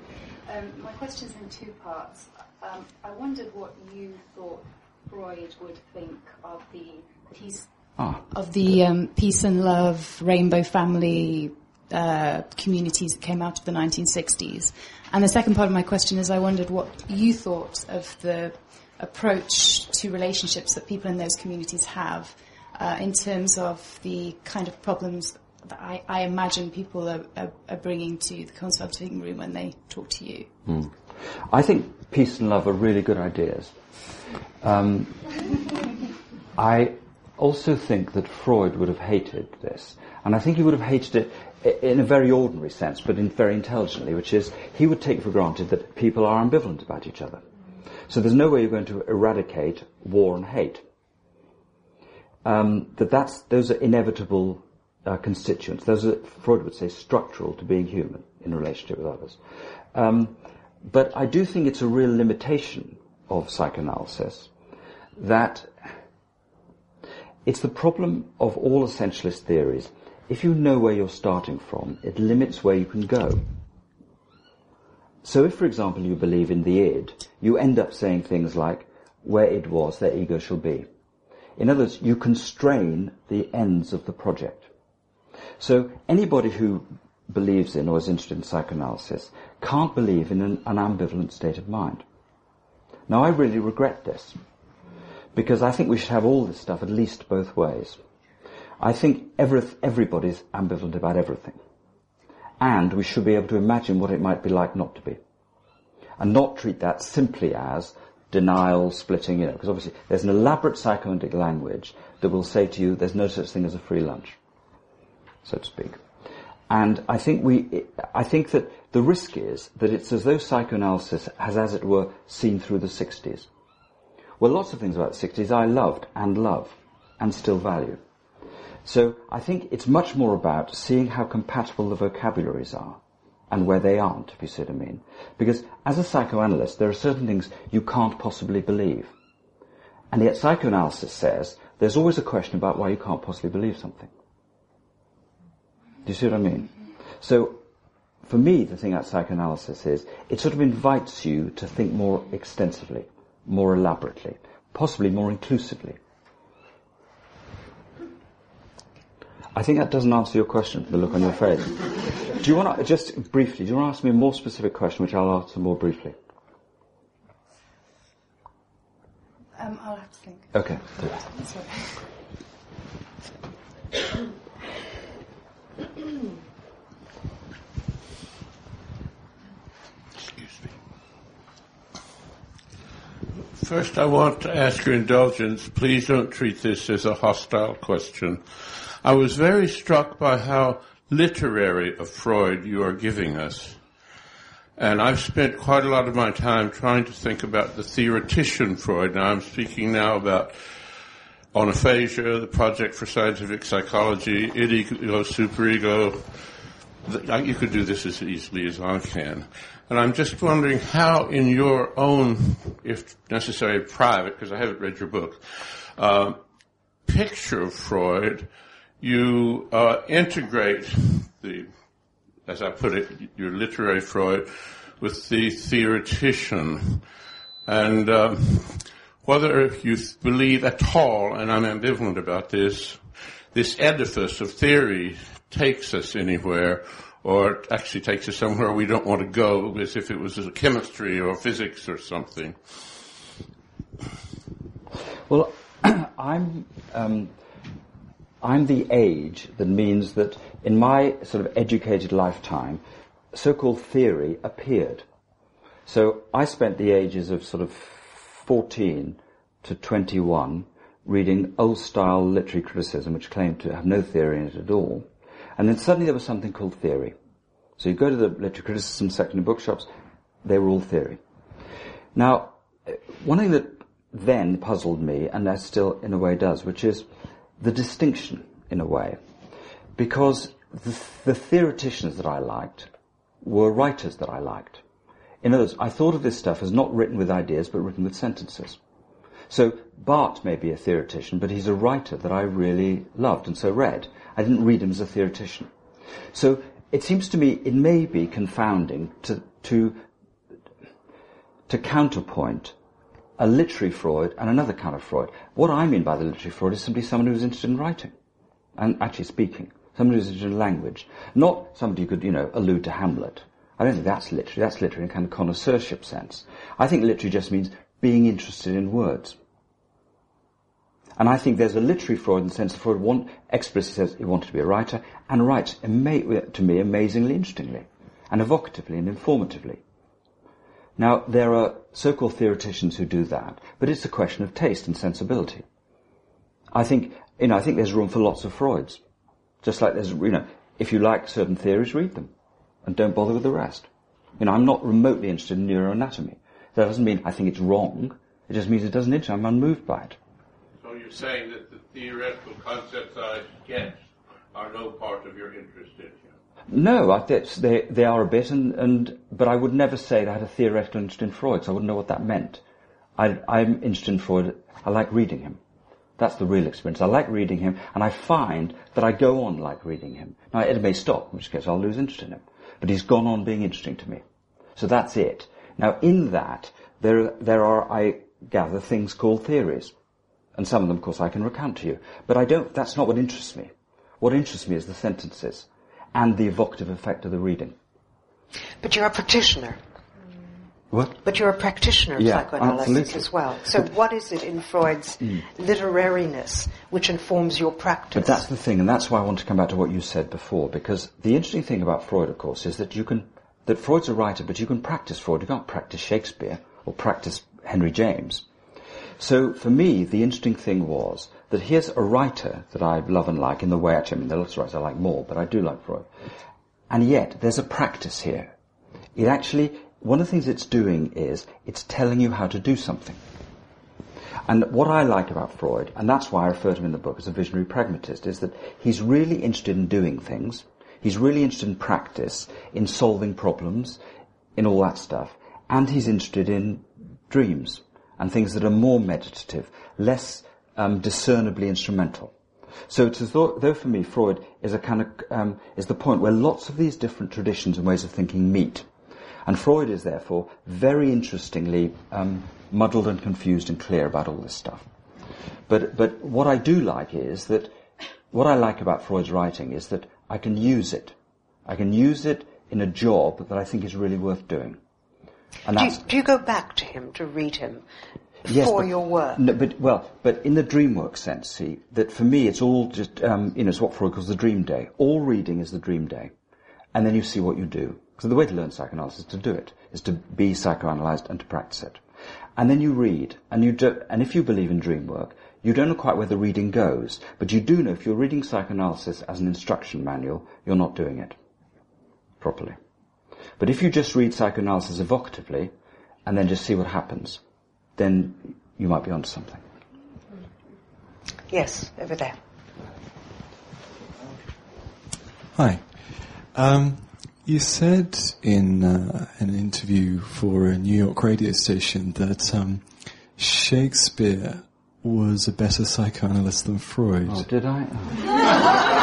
Um, my question's in two parts. Um, I wondered what you thought Freud would think of the peace ah. of the um, peace and love rainbow family uh, communities that came out of the 1960s. And the second part of my question is I wondered what you thought of the approach to relationships that people in those communities have uh, in terms of the kind of problems that I, I imagine people are, are, are, bringing to the consulting room when they talk to you. Mm. I think peace and love are really good ideas. Um, I also think that Freud would have hated this. And I think he would have hated it in a very ordinary sense, but in very intelligently, which is he would take for granted that people are ambivalent about each other. So there's no way you're going to eradicate war and hate. Um, that that's, those are inevitable uh, constituents. Those are, Freud would say, structural to being human in relationship with others. Um, but I do think it's a real limitation of psychoanalysis that it's the problem of all essentialist theories. If you know where you're starting from, it limits where you can go. So if, for example, you believe in the id, you end up saying things like, where it was, there ego shall be. In other words, you constrain the ends of the project. So anybody who believes in or is interested in psychoanalysis can't believe in an, an ambivalent state of mind. Now I really regret this because I think we should have all this stuff at least both ways. I think every, everybody's ambivalent about everything. And we should be able to imagine what it might be like not to be. And not treat that simply as denial, splitting, you know, because obviously there's an elaborate psychoanalytic language that will say to you there's no such thing as a free lunch, so to speak. And I think we, I think that the risk is that it's as though psychoanalysis has, as it were, seen through the 60s. Well, lots of things about the 60s I loved and love and still value. So I think it's much more about seeing how compatible the vocabularies are and where they aren't, if you see what I mean. Because as a psychoanalyst, there are certain things you can't possibly believe. And yet psychoanalysis says there's always a question about why you can't possibly believe something. Do you see what I mean? So, for me, the thing about psychoanalysis is it sort of invites you to think more extensively, more elaborately, possibly more inclusively. I think that doesn't answer your question, the look on your face. Do you want to, just briefly, do you want to ask me a more specific question, which I'll answer more briefly? Um, I'll have to think. Okay. Sorry. Excuse me. First, I want to ask your indulgence. Please don't treat this as a hostile question. I was very struck by how literary of Freud you are giving us. And I've spent quite a lot of my time trying to think about the theoretician Freud. Now I'm speaking now about On Aphasia, the Project for Scientific Psychology, id ego, superego. You could do this as easily as I can. And I'm just wondering how in your own, if necessary, private, because I haven't read your book, uh, picture of Freud, you uh, integrate the, as I put it, your literary Freud with the theoretician. And um, whether you believe at all, and I'm ambivalent about this, this edifice of theory takes us anywhere, or actually takes us somewhere we don't want to go, as if it was chemistry or physics or something. Well, I'm um, I'm the age that means that in my sort of educated lifetime, so-called theory appeared. So I spent the ages of sort of 14 to 21 reading old-style literary criticism, which claimed to have no theory in it at all. And then suddenly there was something called theory. So you go to the literary criticism section of bookshops, they were all theory. Now, one thing that then puzzled me, and that still in a way does, which is the distinction in a way. Because the, the theoreticians that I liked were writers that I liked. In other words, I thought of this stuff as not written with ideas, but written with sentences. So Barthes may be a theoretician, but he's a writer that I really loved and so read. I didn't read him as a theoretician. So it seems to me it may be confounding to, to, to counterpoint a literary Freud and another kind of Freud. What I mean by the literary Freud is simply someone who's interested in writing and actually speaking. Somebody who's interested in language. Not somebody who could, you know, allude to Hamlet. I don't think that's literary. That's literary in a kind of connoisseurship sense. I think literary just means being interested in words. And I think there's a literary Freud in the sense that Freud want, explicitly says he wanted to be a writer and writes ama- to me amazingly interestingly and evocatively and informatively. Now, there are so-called theoreticians who do that, but it's a question of taste and sensibility. I think, you know, I think there's room for lots of Freuds. Just like there's, you know, if you like certain theories, read them. And don't bother with the rest. You know, I'm not remotely interested in neuroanatomy. That doesn't mean I think it's wrong. It just means it doesn't interest. I'm unmoved by it. You're saying that the theoretical concepts I get are no part of your interest in him. No, I, they, they are a bit, and, and, but I would never say that I had a theoretical interest in Freud, so I wouldn't know what that meant. I, I'm interested in Freud, I like reading him. That's the real experience. I like reading him, and I find that I go on like reading him. Now, it may stop, in which case I'll lose interest in him. But he's gone on being interesting to me. So that's it. Now, in that, there, there are, I gather, things called theories. And some of them, of course, I can recount to you. But I don't, that's not what interests me. What interests me is the sentences and the evocative effect of the reading. But you're a practitioner. What? But you're a practitioner of yeah, psychoanalysis absolutely. as well. So but, what is it in Freud's mm. literariness which informs your practice? But that's the thing, and that's why I want to come back to what you said before, because the interesting thing about Freud, of course, is that you can, that Freud's a writer, but you can practice Freud. You can't practice Shakespeare or practice Henry James. So for me, the interesting thing was that here's a writer that I love and like in the way, actually, I mean, there are lots of writers I like more, but I do like Freud. And yet, there's a practice here. It actually, one of the things it's doing is, it's telling you how to do something. And what I like about Freud, and that's why I refer to him in the book as a visionary pragmatist, is that he's really interested in doing things. He's really interested in practice, in solving problems, in all that stuff. And he's interested in dreams and things that are more meditative, less um, discernibly instrumental. So it's as though, though, for me Freud is a kind of um, is the point where lots of these different traditions and ways of thinking meet, and Freud is therefore very interestingly um, muddled and confused and clear about all this stuff. But but what I do like is that what I like about Freud's writing is that I can use it. I can use it in a job that I think is really worth doing. Do you, do you, go back to him to read him yes, for but, your work? No, but well, but in the dream work sense, see that for me it's all just um, you know it's what Freud calls the dream day. All reading is the dream day, and then you see what you do. So the way to learn psychoanalysis is to do it, is to be psychoanalyzed and to practice it, and then you read, and you do, and if you believe in dream work, you don't know quite where the reading goes, but you do know if you're reading psychoanalysis as an instruction manual, you're not doing it properly. But if you just read psychoanalysis evocatively and then just see what happens, then you might be onto something. Yes, over there. Hi. Um, you said in uh, an interview for a New York radio station that um, Shakespeare was a better psychoanalyst than Freud. Oh, did I? Oh.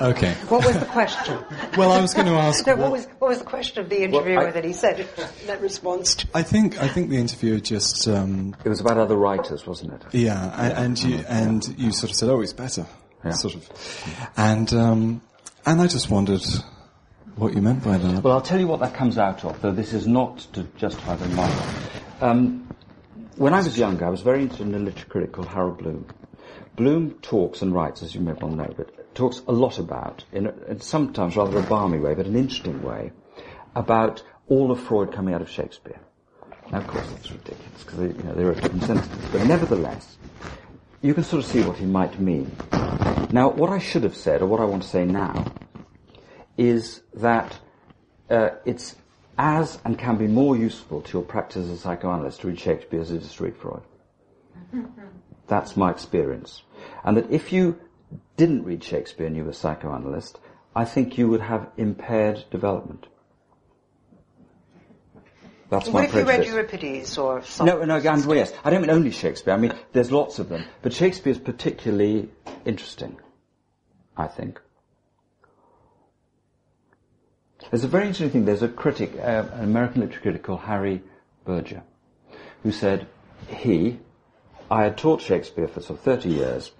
Okay. What was the question? well, I was going to ask. no, what, what, was what was the question of the interviewer well, I, that he said that response? To? I think I think the interviewer just. Um, it was about other writers, wasn't it? Yeah, and, and you and you sort of said, "Oh, it's better," yeah. sort of, and um, and I just wondered what you meant by that. Well, I'll tell you what that comes out of, though this is not to justify the remark. Um, when I was younger, I was very interested in a literary critic called Harold Bloom. Bloom talks and writes, as you may well know, but talks a lot about, in, a, in sometimes rather a balmy way, but an interesting way, about all of Freud coming out of Shakespeare. Now, of course, that's ridiculous because you know, there are different sentences, but nevertheless, you can sort of see what he might mean. Now, what I should have said, or what I want to say now, is that uh, it's as and can be more useful to your practice as a psychoanalyst to read Shakespeare as it is to read Freud. That's my experience. And that if you didn't read Shakespeare and you were a psychoanalyst, I think you would have impaired development. That's what my if you read Euripides or No, no, and yes. I don't mean only Shakespeare. I mean, there's lots of them. But Shakespeare's particularly interesting, I think. There's a very interesting thing. There's a critic, uh, an American literature critic called Harry Berger, who said he, I had taught Shakespeare for sort of 30 years,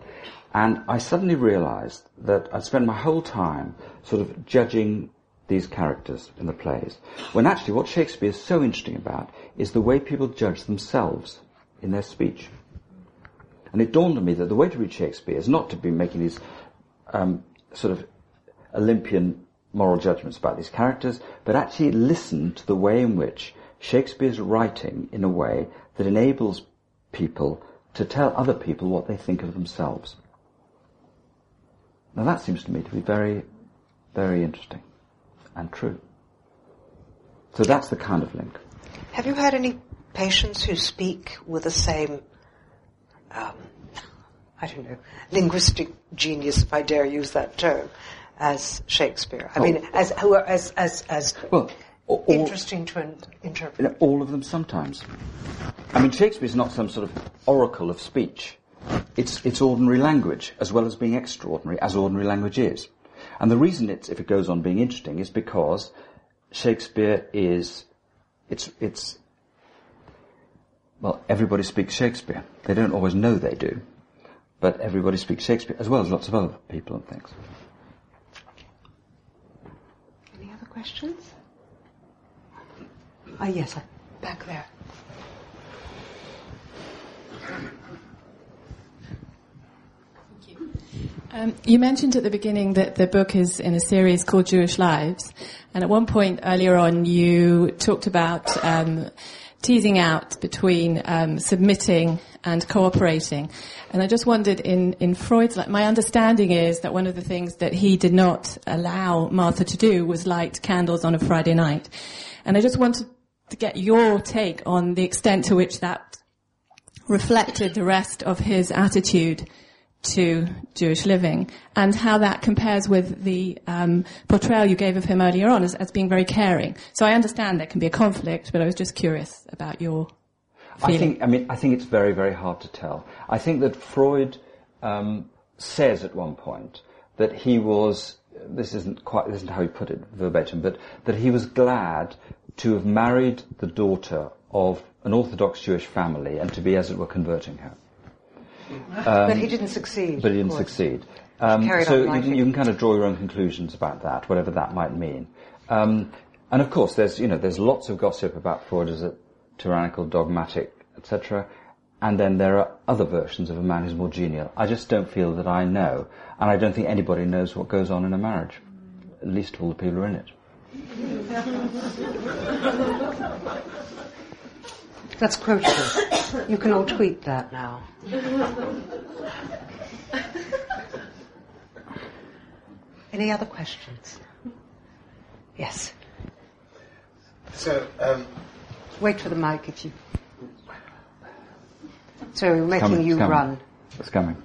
and I suddenly realized that I'd spent my whole time sort of judging these characters in the plays, when actually what Shakespeare is so interesting about is the way people judge themselves in their speech. And it dawned on me that the way to read Shakespeare is not to be making these um, sort of Olympian moral judgments about these characters, but actually listen to the way in which Shakespeare's writing in a way that enables people to tell other people what they think of themselves. Now that seems to me to be very, very interesting and true. So that's the kind of link. Have you had any patients who speak with the same um, I don't know, linguistic genius, if I dare use that term, as Shakespeare. I Oh. mean, as, who are- as, as, as Well, all- interesting to in- interpret. All of them sometimes. I mean, Shakespeare's not some sort of oracle of speech. It's, it's ordinary language, as well as being extraordinary, as ordinary language is. And the reason it's, if it goes on being interesting, is because Shakespeare is, it's, it's, well, everybody speaks Shakespeare. They don't always know they do. But everybody speaks Shakespeare, as well as lots of other people and things. Any other questions? Ah, yes, back there. Um, you mentioned at the beginning that the book is in a series called Jewish Lives, and at one point earlier on, you talked about um, teasing out between um, submitting and cooperating. And I just wondered, in in Freud's, like, my understanding is that one of the things that he did not allow Martha to do was light candles on a Friday night, and I just wanted to get your take on the extent to which that reflected the rest of his attitude to Jewish living and how that compares with the um, portrayal you gave of him earlier on as, as being very caring. So I understand there can be a conflict, but I was just curious about your I think, I mean, I think it's very, very hard to tell. I think that Freud um, says at one point that he was, this isn't quite, this isn't how he put it verbatim, but that he was glad to have married the daughter of an Orthodox Jewish family and to be, as it were, converting her. But he didn't succeed. But he didn't course. succeed. Um, so you can, you can kind of draw your own conclusions about that, whatever that might mean. Um, and of course, there's you know there's lots of gossip about Freud as a tyrannical, dogmatic, etc. And then there are other versions of a man who's more genial. I just don't feel that I know, and I don't think anybody knows what goes on in a marriage, at least of all the people who are in it. That's quotable. you can all tweet that now. Any other questions? Yes. So, um, Wait for the mic if you. So we're making coming, you it's coming. run, It's coming.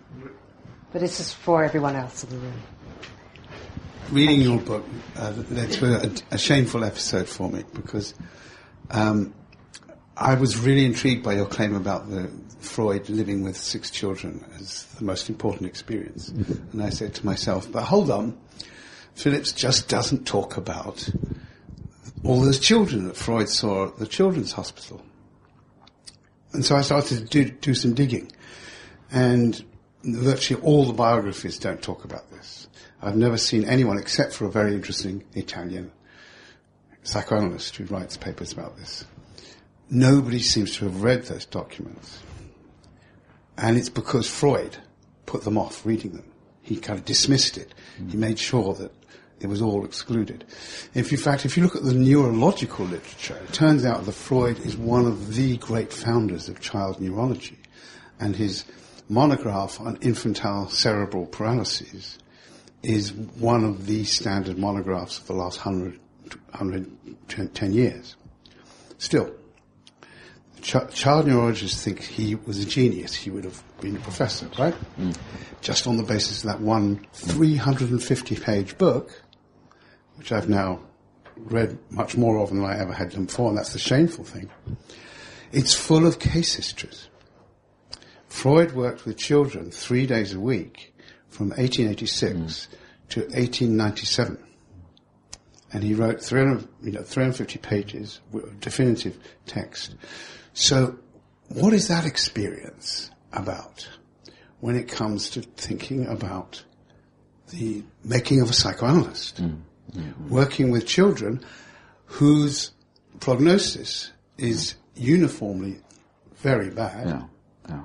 but this is for everyone else in the room. reading your book uh, led to a, a shameful episode for me because um, I was really intrigued by your claim about the Freud living with six children as the most important experience. Mm-hmm. And I said to myself, but hold on, Phillips just doesn't talk about all those children that Freud saw at the children's hospital. And so I started to do, do some digging. And virtually all the biographies don't talk about this. I've never seen anyone except for a very interesting Italian psychoanalyst who writes papers about this. Nobody seems to have read those documents. And it's because Freud put them off reading them. He kind of dismissed it. He made sure that it was all excluded. If in fact, if you look at the neurological literature, it turns out that Freud is one of the great founders of child neurology. And his monograph on infantile cerebral paralyses is one of the standard monographs of the last 100, 110 years. Still, ch- child neurologists think he was a genius. He would have been a professor, right? Mm. Just on the basis of that one 350 page book, which I've now read much more of than I ever had done before, and that's the shameful thing. It's full of case histories. Freud worked with children three days a week from 1886 mm. to 1897. And he wrote 300, you know, 350 pages of definitive text. So what is that experience about when it comes to thinking about the making of a psychoanalyst? Mm. Mm-hmm. Working with children whose prognosis is uniformly very bad Yeah. Yeah.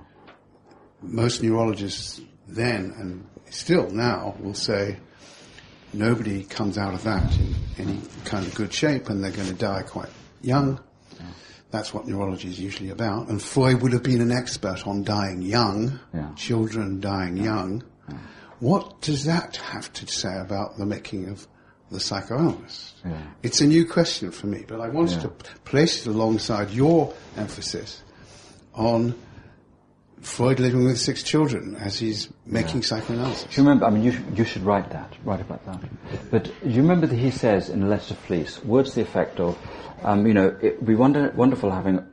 most neurologists then and still now will say nobody comes out of that in any kind of good shape and they're going to die quite young. That's what neurology is usually about. And Freud would have been an expert on dying young, Yeah. children dying young. What does that have to say about the making of the psychoanalyst? Yeah. It's a new question for me, but I wanted Yeah. to place it alongside your emphasis on Freud living with six children as he's making yeah. psychoanalysis. Do you remember? I mean, you, you should write that, write about that. But do you remember that he says in a letter to Fliess, words to the effect of, um, you know, it would be wonder, wonderful having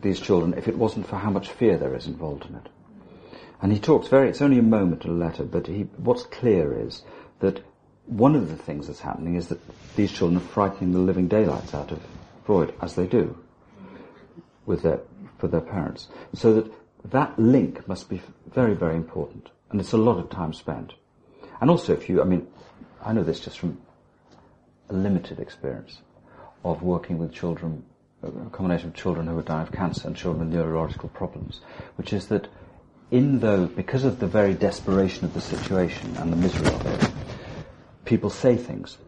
these children if it wasn't for how much fear there is involved in it. And he talks very, it's only a moment in a letter, but he, what's clear is that one of the things that's happening is that these children are frightening the living daylights out of Freud, as they do with their, for their parents. So that that link must be very, very important. And it's a lot of time spent. And also if you, I mean, I know this just from a limited experience of working with children, a combination of children who are dying of cancer and children with neurological problems, which is that in though, because of the very desperation of the situation and the misery of it, people say things.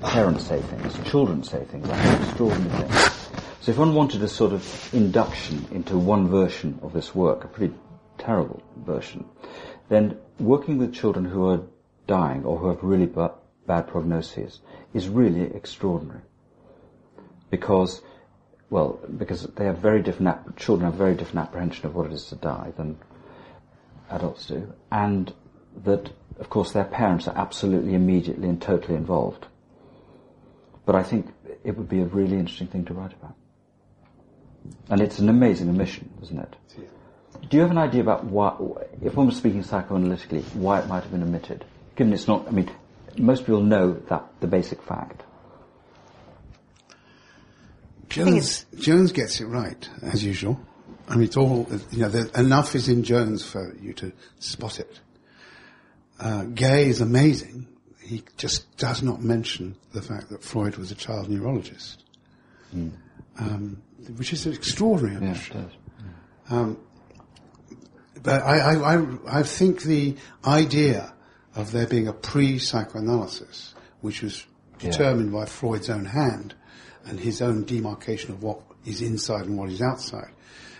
Parents say things. Children say things. That's extraordinary things. So if one wanted a sort of induction into one version of this work, a pretty terrible version, then working with children who are dying or who have really ba- bad prognoses is really extraordinary. Because, well, because they have very different, children have very different apprehension of what it is to die than adults do, and that, of course, their parents are absolutely immediately and totally involved. But I think it would be a really interesting thing to write about. And it's an amazing omission, isn't it? Do you have an idea about why, if one was speaking psychoanalytically, why it might have been omitted? Given it's not, I mean, most people know that, the basic fact. Jones, Jones gets it right, as usual. I mean, it's all, you know, enough is in Jones for you to spot it. Uh, Gay is amazing. He just does not mention the fact that Freud was a child neurologist. Mm. Um, which is extraordinary. Yeah, it does. Yeah. Um, but I, I, I, I think the idea of there being a pre-psychoanalysis, which was determined yeah. by Freud's own hand and his own demarcation of what is inside and what is outside,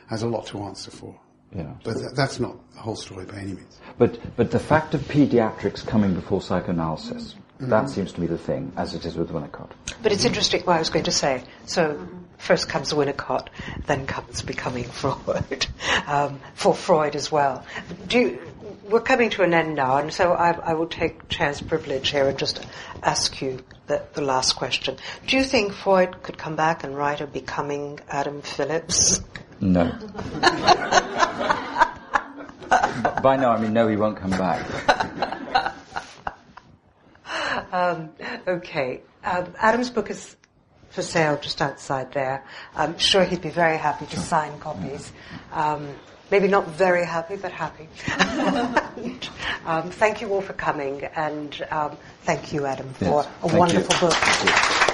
has a lot to answer for. Yeah. But th- that's not the whole story by any means. But, but the fact of pediatrics coming before psychoanalysis, mm-hmm. that seems to be the thing, as it is with Winnicott. But it's interesting what I was going to say. So first comes Winnicott, then comes becoming Freud, um, for Freud as well. You, we're coming to an end now, and so I, I, will take chance privilege here and just ask you the, the, last question. Do you think Freud could come back and write a becoming Adam Phillips? No. By now, I mean no, he won't come back. Um, okay. Um, Adam's book is for sale just outside there. I'm sure he'd be very happy to sign copies. Um, maybe not very happy, but happy. um, thank you all for coming, and um, thank you, Adam, for yes, a wonderful you. book.